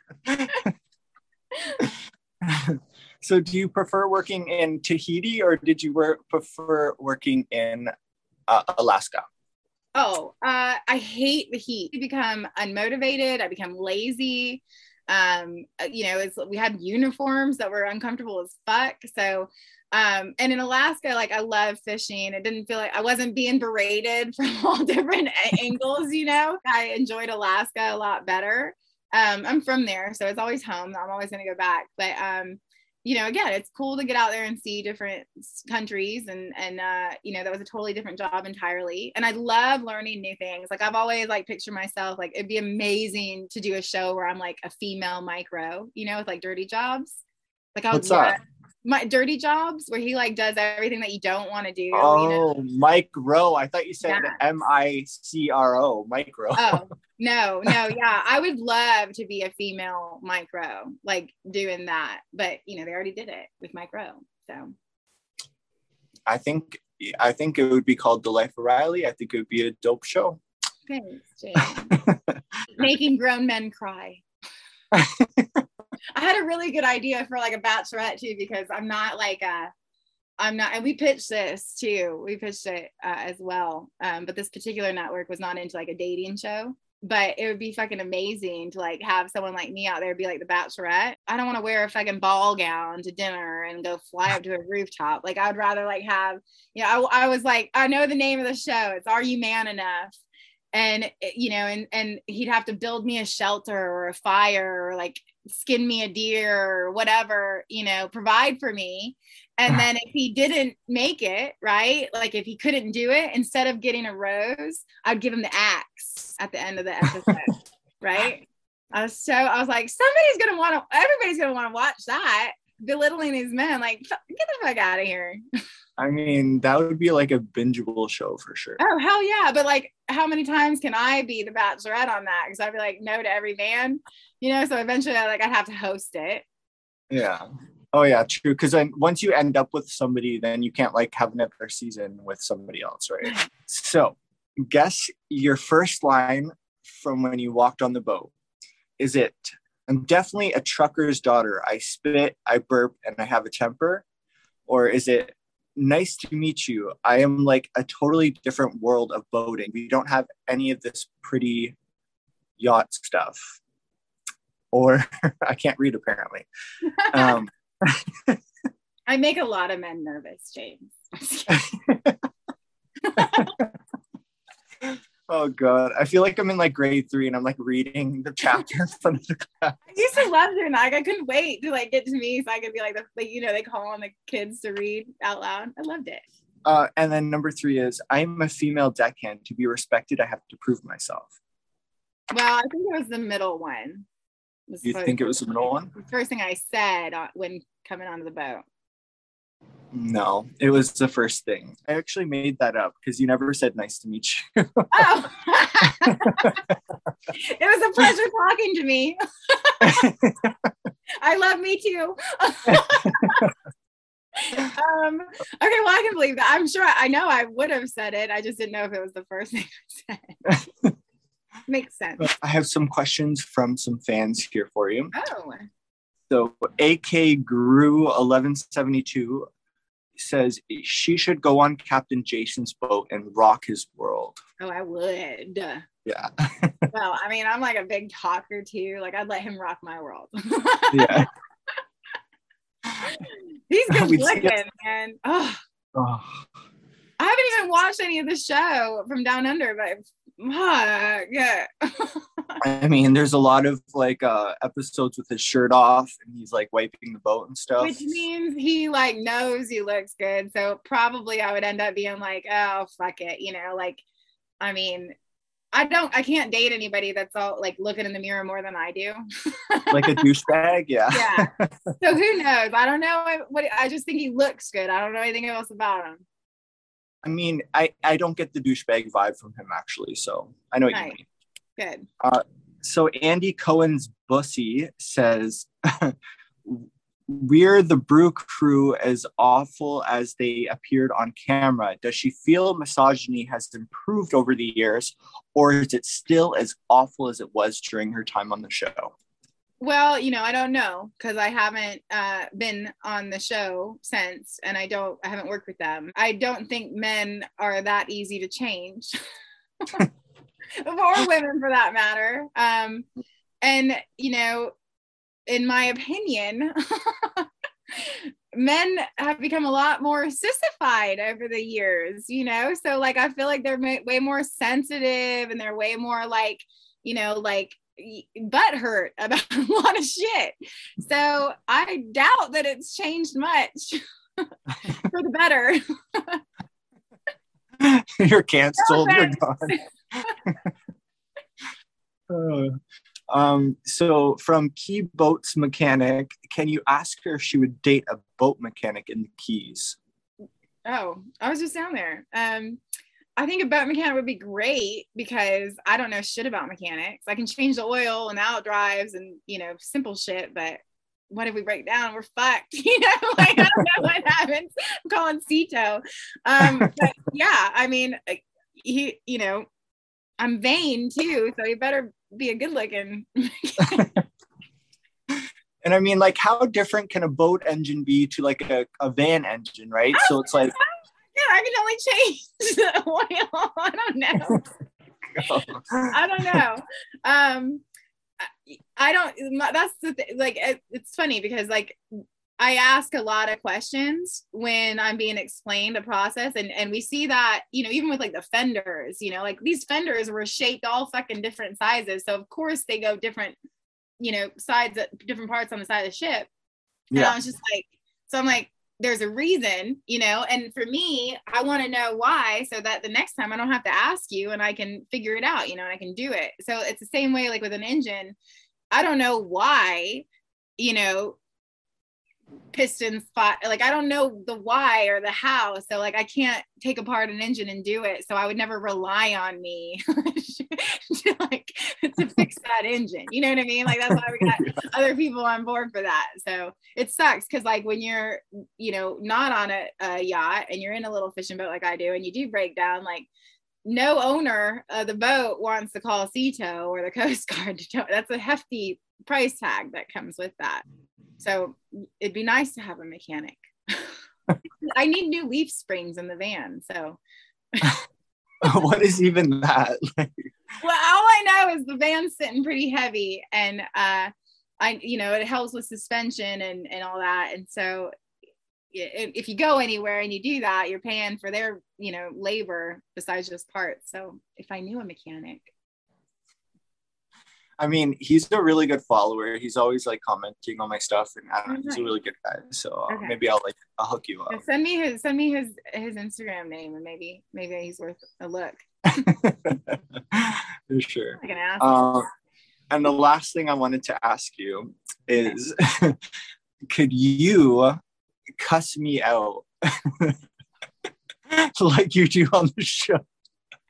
so do you prefer working in Tahiti or did you work, prefer working in uh, Alaska? Oh, uh, I hate the heat. I become unmotivated. I become lazy. Um, uh, you know, it's we had uniforms that were uncomfortable as fuck. So, um, and in Alaska, like I love fishing. It didn't feel like I wasn't being berated from all different angles. You know, I enjoyed Alaska a lot better. Um, I'm from there, so it's always home. I'm always gonna go back. But um, you know, again, it's cool to get out there and see different countries and and uh, you know, that was a totally different job entirely. And I love learning new things. Like I've always like pictured myself like it'd be amazing to do a show where I'm like a female micro, you know, with like dirty jobs. Like I would What's that? My dirty jobs where he like does everything that you don't want to do. Oh, you know? Oh, Mike Rowe. I thought you said Yeah. M I C R O, micro. Oh no, no, yeah. I would love to be a female micro, like doing that. But you know, they already did it with micro. So I think I think it would be called The Life of Rhylee. I think it would be a dope show. thanks, Jane. Making grown men cry. I had a really good idea for like a bachelorette too, because I'm not like a I'm not, and we pitched this too. We pitched it uh, as well. Um, but this particular network was not into like a dating show. But it would be fucking amazing to like have someone like me out there be like the bachelorette. I don't want to wear a fucking ball gown to dinner and go fly up to a rooftop. Like I'd rather like have, you know, I, I was like, I know the name of the show. It's Are You Man Enough? And you know, and and he'd have to build me a shelter or a fire or like skin me a deer or whatever, you know, provide for me. And uh-huh. then if he didn't make it, right? Like if he couldn't do it, instead of getting a rose, I'd give him the axe at the end of the episode, right? I was so I was like, somebody's gonna want to, everybody's gonna want to watch that, belittling these men. Like, get the fuck out of here. I mean, that would be like a bingeable show for sure. Oh hell yeah! But like, how many times can I be the bachelorette on that? Because I'd be like, no to every man, you know. So eventually, I like I'd have to host it. Yeah. Oh yeah, true. Because then once you end up with somebody, then you can't like have another season with somebody else, right? so, guess your first line from when you walked on the boat. Is it? I'm definitely a trucker's daughter. I spit, I burp, and I have a temper. Or is it? Nice to meet you. I am like a totally different world of boating. We don't have any of this pretty yacht stuff. Or I can't read apparently. Um, I make a lot of men nervous, James. Oh god, I feel like I'm in like grade three and I'm like reading the chapter in front of the class. I used to love doing that. Like, I couldn't wait to like get to me so I could be like the like you know they call on the kids to read out loud. I loved it. Uh, and then number three is I'm a female deckhand. To be respected, I have to prove myself. Well, I think it was the middle one. You think it was the middle one? The first thing I said when coming onto the boat? No, it was the first thing. I actually made that up because you never said nice to meet you. Oh, it was a pleasure talking to me. I love me too. um, okay, well, I can believe that. I'm sure I know I would have said it. I just didn't know if it was the first thing I said. Makes sense. I have some questions from some fans here for you. Oh, So AK Guru 1172 says she should go on Captain Jason's boat and rock his world. oh, I would. Yeah. Well, I mean, I'm like a big talker too. Like, I'd let him rock my world. Yeah. He's good looking, man. Oh, Oh, I haven't even watched any of the show from Down Under, but yeah. I mean, there's a lot of like uh episodes with his shirt off and he's like wiping the boat and stuff. Which means he like knows he looks good. So probably I would end up being like, oh fuck it, you know, like I mean, I don't I can't date anybody that's all like looking in the mirror more than I do. like a douchebag. Yeah. yeah. So who knows? I don't know what I just think he looks good. I don't know anything else about him. I mean, I I don't get the douchebag vibe from him actually, so I know what you mean. Good. Uh, so Andy Cohen's Bussy says, "We're the Brew Crew as awful as they appeared on camera. Does she feel misogyny has improved over the years, or is it still as awful as it was during her time on the show?" Well, you know, I don't know because I haven't uh, been on the show since, and I don't, I haven't worked with them. I don't think men are that easy to change, or women for that matter. Um, and you know, in my opinion, men have become a lot more sissified over the years. You know, so like I feel like they're way more sensitive, and they're way more like, you know, like butt hurt about a lot of shit. So I doubt that it's changed much for the better. You're canceled. No You're gone. uh, um, so from Key Boats Mechanic, can you ask her if she would date a boat mechanic in the Keys? Oh, I was just down there. Um, I think a boat mechanic would be great because I don't know shit about mechanics. I can change the oil and out drives and you know simple shit, but what if we break down? We're fucked. You know, like I don't know what happens. I'm calling Sea Tow. Um, but yeah, I mean, he, you know, I'm vain too, so he better be a good looking. and I mean, like, how different can a boat engine be to like a, a van engine, right? So it's like I can only change the oil. I don't know. I don't know. Um, I don't. That's the thing. Like, it, it's funny because like I ask a lot of questions when I'm being explained the process, and and we see that you know even with like the fenders, you know, like these fenders were shaped all fucking different sizes, so of course they go different, you know, sides at different parts on the side of the ship. Yeah. And I was just like, so I'm like, there's a reason, you know, and for me, I want to know why so that the next time I don't have to ask you and I can figure it out, you know, and I can do it. So it's the same way like with an engine. I don't know why, you know, piston spot like i don't know the why or the how so like i can't take apart an engine and do it so i would never rely on me to like to fix that engine you know what i mean like that's why we got other people on board for that so it sucks because like when you're you know not on a, a yacht and you're in a little fishing boat like i do and you do break down like no owner of the boat wants to call Sea Tow or the Coast Guard to tow. That's a hefty price tag that comes with that. So it'd be nice to have a mechanic. I need new leaf springs in the van. So what is even that? well, all I know is the van's sitting pretty heavy and uh I you know it helps with suspension and and all that. And so if you go anywhere and you do that, you're paying for their, you know, labor besides just parts. So if I knew a mechanic, I mean, he's a really good follower. He's always like commenting on my stuff, and I don't know, he's a really good guy. So uh, okay. maybe I'll like I'll hook you up. Yeah, send me his send me his his Instagram name, and maybe maybe he's worth a look. For sure. Um, and the last thing I wanted to ask you is, could you cuss me out like you do on the show?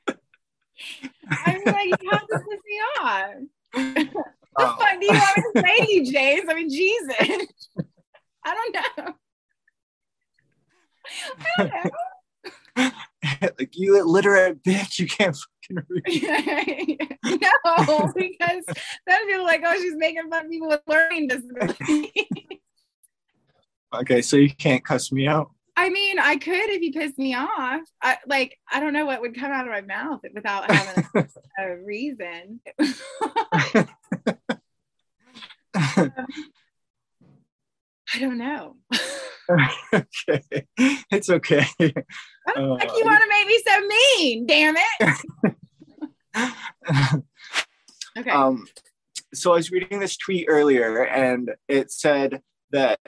I'm like, you have to piss me off the oh. fuck do you want me to say to you, oh. James? I mean, Jesus. I don't know. I don't know. like you illiterate bitch, you can't fucking read. no, because then people like, oh, she's making fun of people with learning disabilities. okay, so you can't cuss me out. I mean, I could if you pissed me off. I, like, I don't know what would come out of my mouth without having a, a reason. um, I don't know. okay, it's okay. I don't uh, think you want to make me so mean. Damn it. okay. Um, so I was reading this tweet earlier, and it said that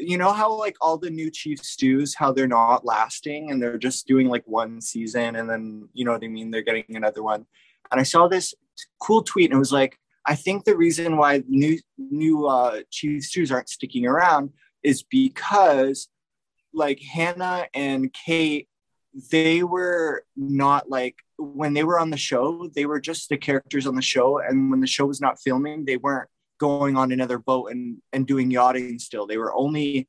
you know how like all the new chief stews how they're not lasting and they're just doing like one season and then you know what i mean they're getting another one. And i saw this cool tweet and it was like i think the reason why new new uh chief stews aren't sticking around is because like hannah and kate they were not like when they were on the show they were just the characters on the show and when the show was not filming they weren't going on another boat and and doing yachting still. They were only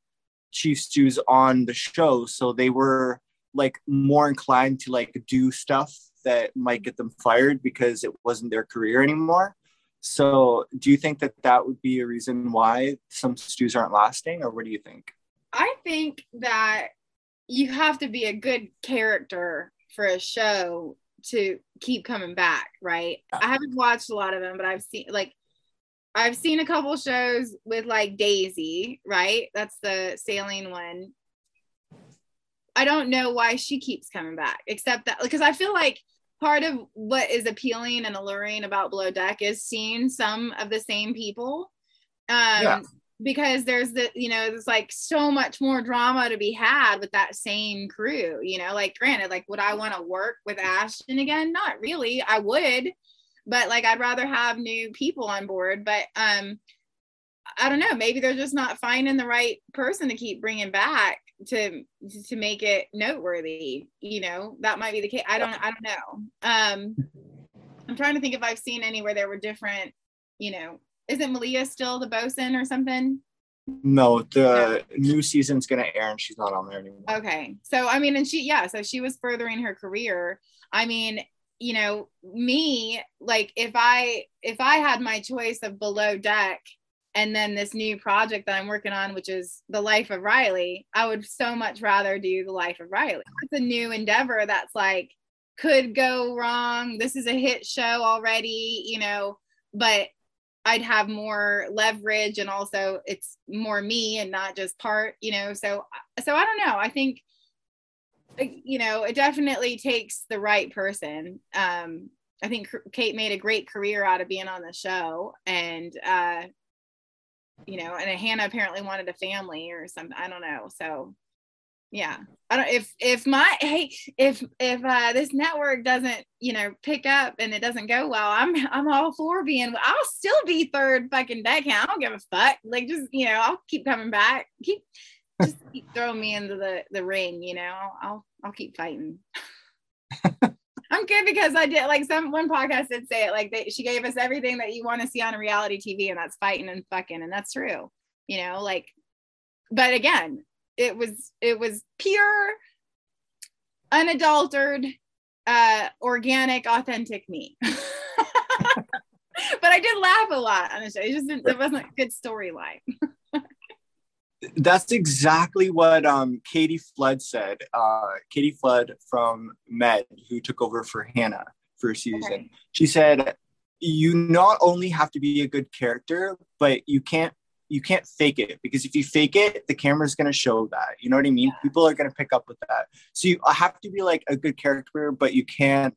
chief stews on the show so they were like more inclined to like do stuff that might get them fired because it wasn't their career anymore. So do you think that that would be a reason why some stews aren't lasting or what do you think? I think that you have to be a good character for a show to keep coming back right? I haven't watched a lot of them but i've seen like I've seen a couple shows with like Daisy, right? That's the sailing one. I don't know why she keeps coming back, except that because I feel like part of what is appealing and alluring about Below Deck is seeing some of the same people. Um, yeah. Because there's the, you know, there's like so much more drama to be had with that same crew, you know, like granted, like would I want to work with Ashton again? Not really. I would, but like I'd rather have new people on board. But um, I don't know, maybe they're just not finding the right person to keep bringing back to to make it noteworthy you know that might be the case i don't i don't know um i'm trying to think if i've seen any where there were different you know isn't malia still the bosun or something no the no. new season's gonna air and she's not on there anymore okay so i mean and she yeah so she was furthering her career i mean you know me like if i if i had my choice of below deck and then this new project that I'm working on, which is the life of Rhylee, I would so much rather do the life of Rhylee. It's a new endeavor that's like could go wrong. This is a hit show already, you know, but I'd have more leverage and also it's more me and not just part, you know. So so I don't know. I think you know, it definitely takes the right person. Um I think Kate made a great career out of being on the show and uh you know, and Hannah apparently wanted a family or something. I don't know. So yeah. I don't if if my hey if if uh this network doesn't, you know, pick up and it doesn't go well, I'm I'm all for being I'll still be third fucking deckhand. I don't give a fuck. Like just, you know, I'll keep coming back. Keep just keep throwing me into the the ring, you know. I'll I'll keep fighting. I'm good because I did like some one podcast did say it like they, she gave us everything that you want to see on a reality TV and that's fighting and fucking and that's true. You know, like but again, it was it was pure unadulterated uh organic authentic me. but I did laugh a lot on the show. It just it wasn't a good storyline. That's exactly what um, Katie Flood said. Uh, Katie Flood from Med, who took over for Hannah for a season, okay. she said, "You not only have to be a good character, but you can't you can't fake it because if you fake it, the camera's going to show that. You know what I mean? Yeah. People are going to pick up with that. So you have to be like a good character, but you can't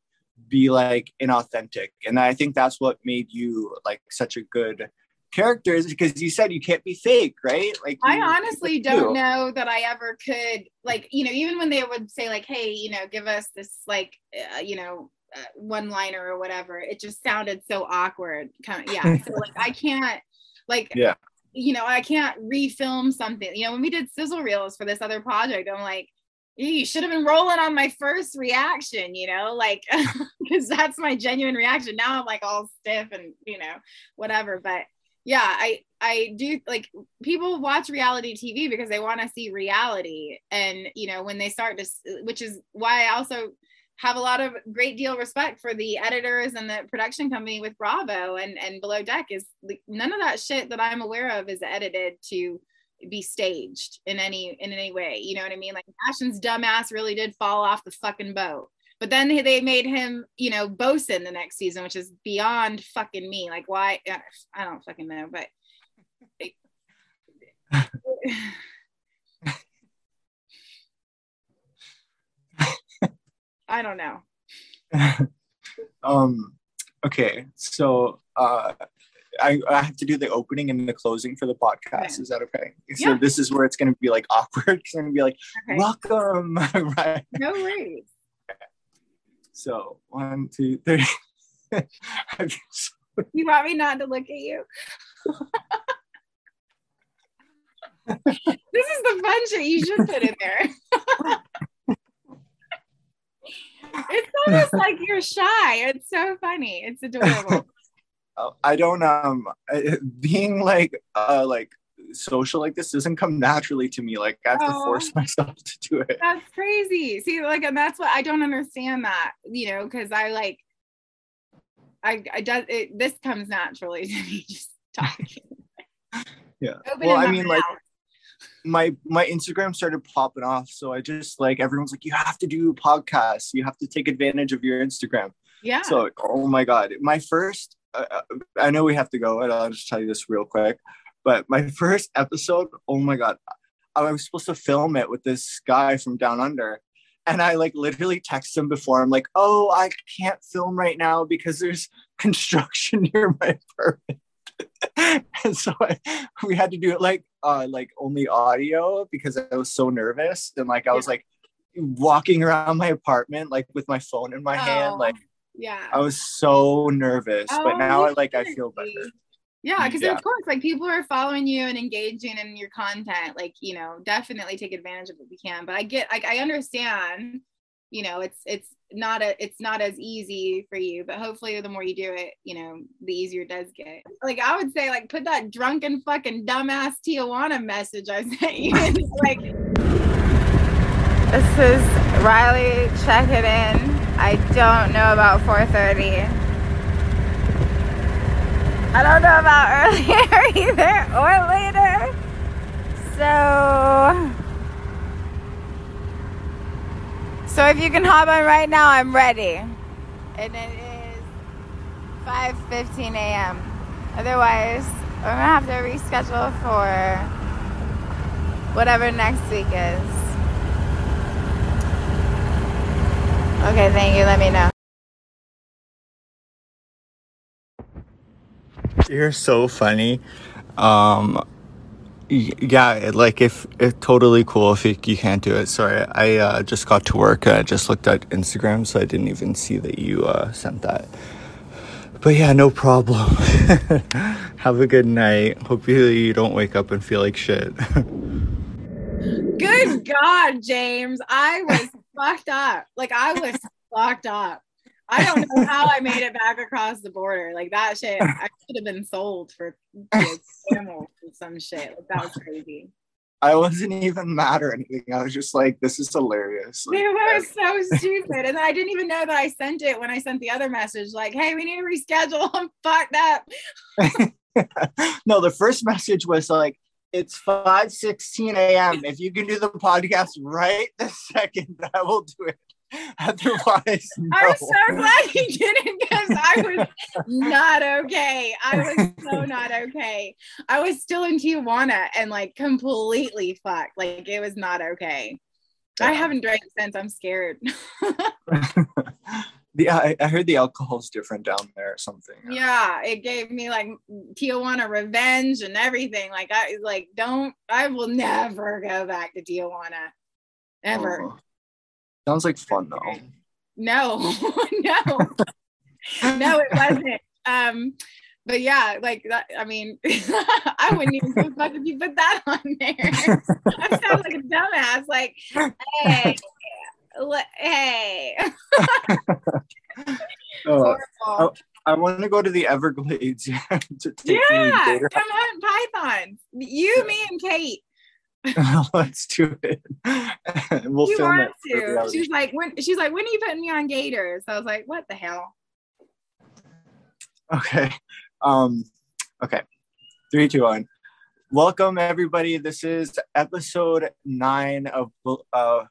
be like inauthentic. And I think that's what made you like such a good." Characters because you said you can't be fake, right? Like I honestly don't do. know that I ever could like, you know, even when they would say like, "Hey, you know, give us this like, uh, you know, uh, one liner or whatever." It just sounded so awkward. Kind of yeah. so like I can't like yeah. You know, I can't refilm something. You know, when we did sizzle reels for this other project, I'm like, you should have been rolling on my first reaction, you know, like because that's my genuine reaction. Now I'm like all stiff and you know, whatever. But yeah i i do like people watch reality tv because they want to see reality and you know when they start to which is why i also have a lot of great deal respect for the editors and the production company with bravo and and below deck is none of that shit that i'm aware of is edited to be staged in any in any way you know what i mean? Like Ashton's dumbass really did fall off the fucking boat but then they made him, you know, bosun the next season, which is beyond fucking me. Like, why? I don't fucking know, but. I don't know. um. Okay, so uh, I, I have to do the opening and the closing for the podcast. Okay. Is that okay? So yeah. this is where it's going to be like awkward. It's going to be like, okay. welcome, right? No worries. So one, two, three. you want me not to look at you? this is the fun shit you should put in there. it's almost like you're shy. It's so funny. It's adorable. I don't um being like uh like social like this doesn't come naturally to me. Like I have oh, to force oh. myself to do it. That's crazy. See, like, and that's what I don't understand that, you know, because I like, I, I does it, this comes naturally to me just talking. yeah. Open well, I mean, mouth. like, my my Instagram started popping off, so I just like everyone's like, you have to do podcasts. You have to take advantage of your Instagram. Yeah. So, oh my god, my first. Uh, uh I know we have to go, and I'll just tell you this real quick. But my first episode, oh my god, I was supposed to film it with this guy from Down Under, and I like literally text him before. I'm like, oh, I can't film right now because there's construction near my apartment. and so I, we had to do it like uh like only audio because I was so nervous. And like I was like walking around my apartment like with my phone in my oh, hand like yeah. I was so nervous. Oh, but now I like I feel better yeah because yeah. of course like people are following you and engaging in your content like you know definitely take advantage of what we can but I get like I understand you know it's it's not a it's not as easy for you but hopefully the more you do it you know the easier it does get. Like i would say like put that drunken fucking dumbass tijuana message i sent you like this is rhylee checking in. I don't know about 4.30 i don't know about earlier either or later so so if you can hop on right now, I'm ready. And it is 5:15 a.m. Otherwise, we're gonna have to reschedule for whatever next week is. Okay, thank you. Let me know. You're so funny. Um, yeah like if it's totally cool if you, you can't do it. Sorry i uh, just got to work i just looked at instagram so i didn't even see that you uh, sent that. But yeah no problem. Have a good night. Hopefully you don't wake up and feel like shit. Good god james. I was fucked up. Like i was fucked up I don't know how I made it back across the border. Like that shit, I should have been sold for like, or some shit. Like that was crazy. I wasn't even mad or anything. I was just like, this is hilarious. Like, it was so stupid. And I didn't even know that I sent it when I sent the other message, like, hey, we need to reschedule. I'm fucked up. no, the first message was like, it's 5 16 a.m. If you can do the podcast right this second, I will do it. Otherwise, no. I'm so glad he didn't because I was not okay. I was so not okay. I was still in Tijuana and like completely fucked. Like it was not okay. Yeah. I haven't drank since. I'm scared. yeah, I, I, heard the alcohol's different down there or something. Yeah, it gave me like Tijuana revenge and everything. Like I like don't I will never go back to Tijuana. Ever. Oh. Sounds like fun though. No, no, no, it wasn't. Um, but yeah, like that. I mean, I wouldn't even give a fuck if you put that on there. I sound like a dumbass. Like, hey, hey. oh, I, I want to go to the Everglades. to yeah, come on, Python. You, me, and Kate. Let's do it. we'll you film it. To. She's like, when she's like, when are you putting me on Gators? I was like, what the hell? Okay. Um, okay. Three, two, one. Welcome everybody. This is episode nine of uh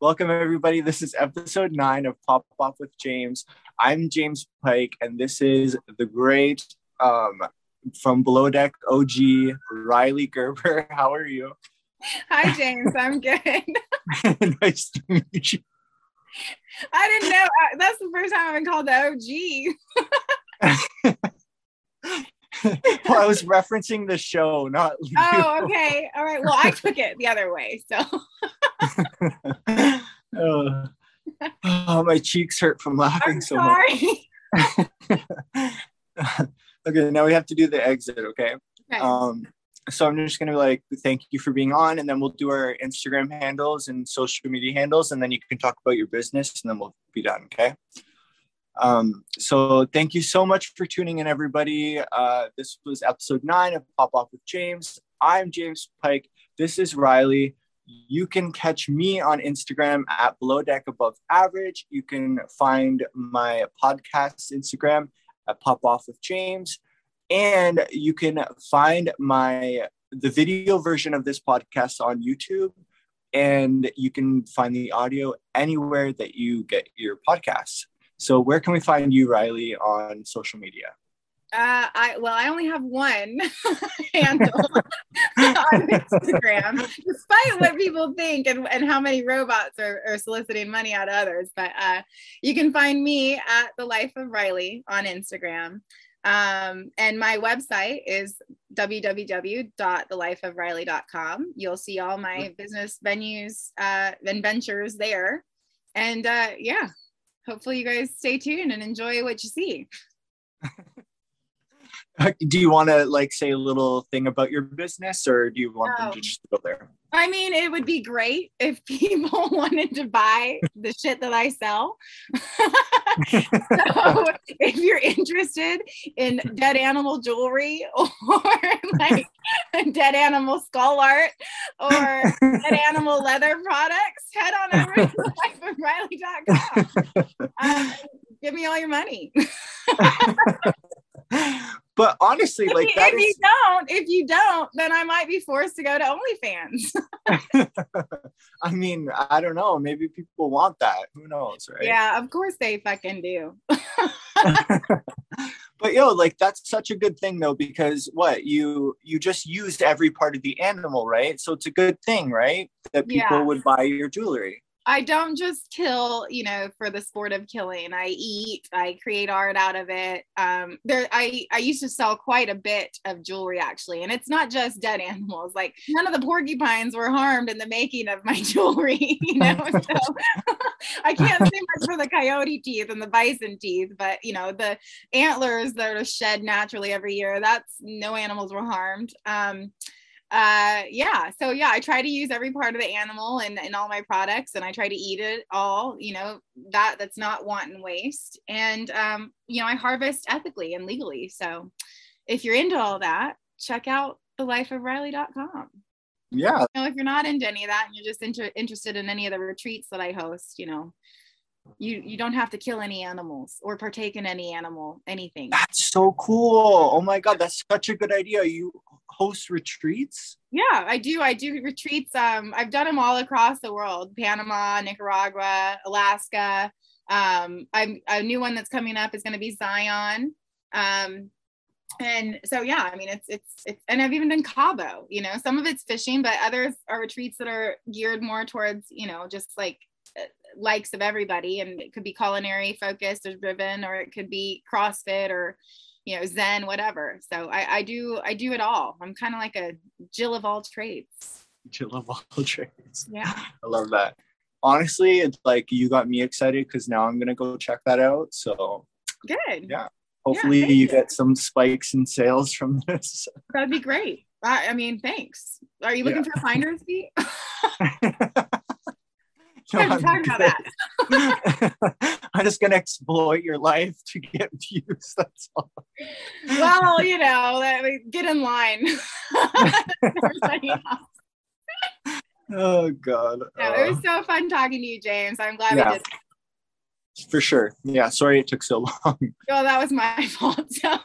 welcome everybody. This is episode nine of Pop Off with James. I'm James Pike, and this is the great um from Below Deck OG, Rhylee Gerber. How are you? Hi, James. I'm good. nice to meet you. I didn't know. That's the first time I've been called the OG. well, I was referencing the show, not. You. Oh, okay. All right. Well, I took it the other way. So. oh. oh, my cheeks hurt from laughing I'm so sorry. much. Okay, now we have to do the exit, okay? Okay. Um, so I'm just gonna like thank you for being on, and then we'll do our Instagram handles and social media handles, and then you can talk about your business, and then we'll be done, okay? Um, so thank you so much for tuning in, everybody. Uh, this was episode nine of Pop Off with James. I'm James Pike. This is Rhylee. You can catch me on Instagram at Below Deck Above Average. You can find my podcast Instagram at Pop Off with James. And you can find my the video version of this podcast on YouTube. And you can find the audio anywhere that you get your podcasts. So where can we find you, Rhylee, on social media? Uh, I well, I only have one handle on Instagram, despite what people think and, and how many robots are, are soliciting money out of others. But uh, you can find me at the Life of Rhylee on Instagram. Um, and my website is www.thelifeofrhylee.com. You'll see all my business venues uh, and ventures there. And uh, yeah, hopefully you guys stay tuned and enjoy what you see. do you want to like say a little thing about your business or do you want them to just go there? I mean it would be great if people wanted to buy the shit that i sell. So if you're interested in dead animal jewelry or like dead animal skull art or dead animal leather products head on over to lifeofrhylee.com um, give me all your money but honestly, like if, that if is... you don't, if you don't, then I might be forced to go to OnlyFans. I mean, I don't know. Maybe people want that. Who knows, right? Yeah, of course they fucking do. but yo, like that's such a good thing though, because what you you just used every part of the animal, right? So it's a good thing, right? That people yeah. would buy your jewelry. I don't just kill, you know, for the sport of killing. I eat, I create art out of it. Um, there, I I used to sell quite a bit of jewelry actually, and it's not just dead animals. Like none of the porcupines were harmed in the making of my jewelry, you know. so I can't say much for the coyote teeth and the bison teeth, but you know, the antlers that are shed naturally every year, that's no animals were harmed. Um, uh yeah so yeah i try to use every part of the animal in, in all my products and i try to eat it all you know that that's not wanton waste and um you know i harvest ethically and legally so if you're into all that check out thelifeofrhylee.com yeah. You know if you're not into any of that and you're just inter- interested in any of the retreats that i host you know you you don't have to kill any animals or partake in any animal anything. That's so cool. Oh my god that's such a good idea. You host retreats? Yeah, I do. I do retreats. Um, I've done them all across the world: Panama, Nicaragua, Alaska. Um, I'm a new one that's coming up is going to be Zion. Um, and so yeah, I mean it's it's it's and I've even done Cabo. You know, some of it's fishing, but others are retreats that are geared more towards you know just like uh, likes of everybody, and it could be culinary focused or driven, or it could be CrossFit or you know zen whatever. So i i do i do it all. I'm kind of like a jill of all trades. Jill of all trades. Yeah. I love that. Honestly it's like you got me excited because now i'm gonna go check that out. So good. yeah hopefully yeah, you, get some spikes in sales from this. That'd be great. I, I mean thanks. Are you looking yeah. for a finder's fee I'm, talking about that. I'm just gonna exploit your life to get views. That's all. Well, you know, get in line. oh God. No, it was so fun talking to you, James. I'm glad yeah. we did. For sure. Yeah. Sorry it took so long. Oh, that was my fault. So.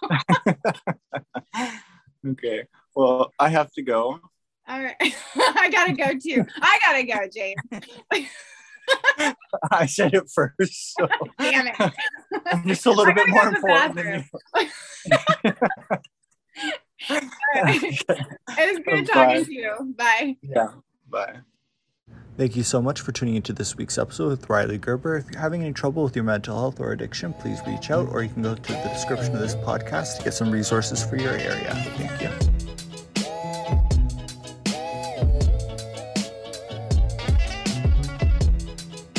okay. Well, I have to go. All right. I gotta go too. I gotta go, James. I said it first. So. Damn it. I'm just a little bit more important than you. It was good talking to you. Bye. Yeah. Bye. Thank you so much for tuning into this week's episode with Rhylee Gerber. If you're having any trouble with your mental health or addiction, please reach out or you can go to the description of this podcast to get some resources for your area. Thank you.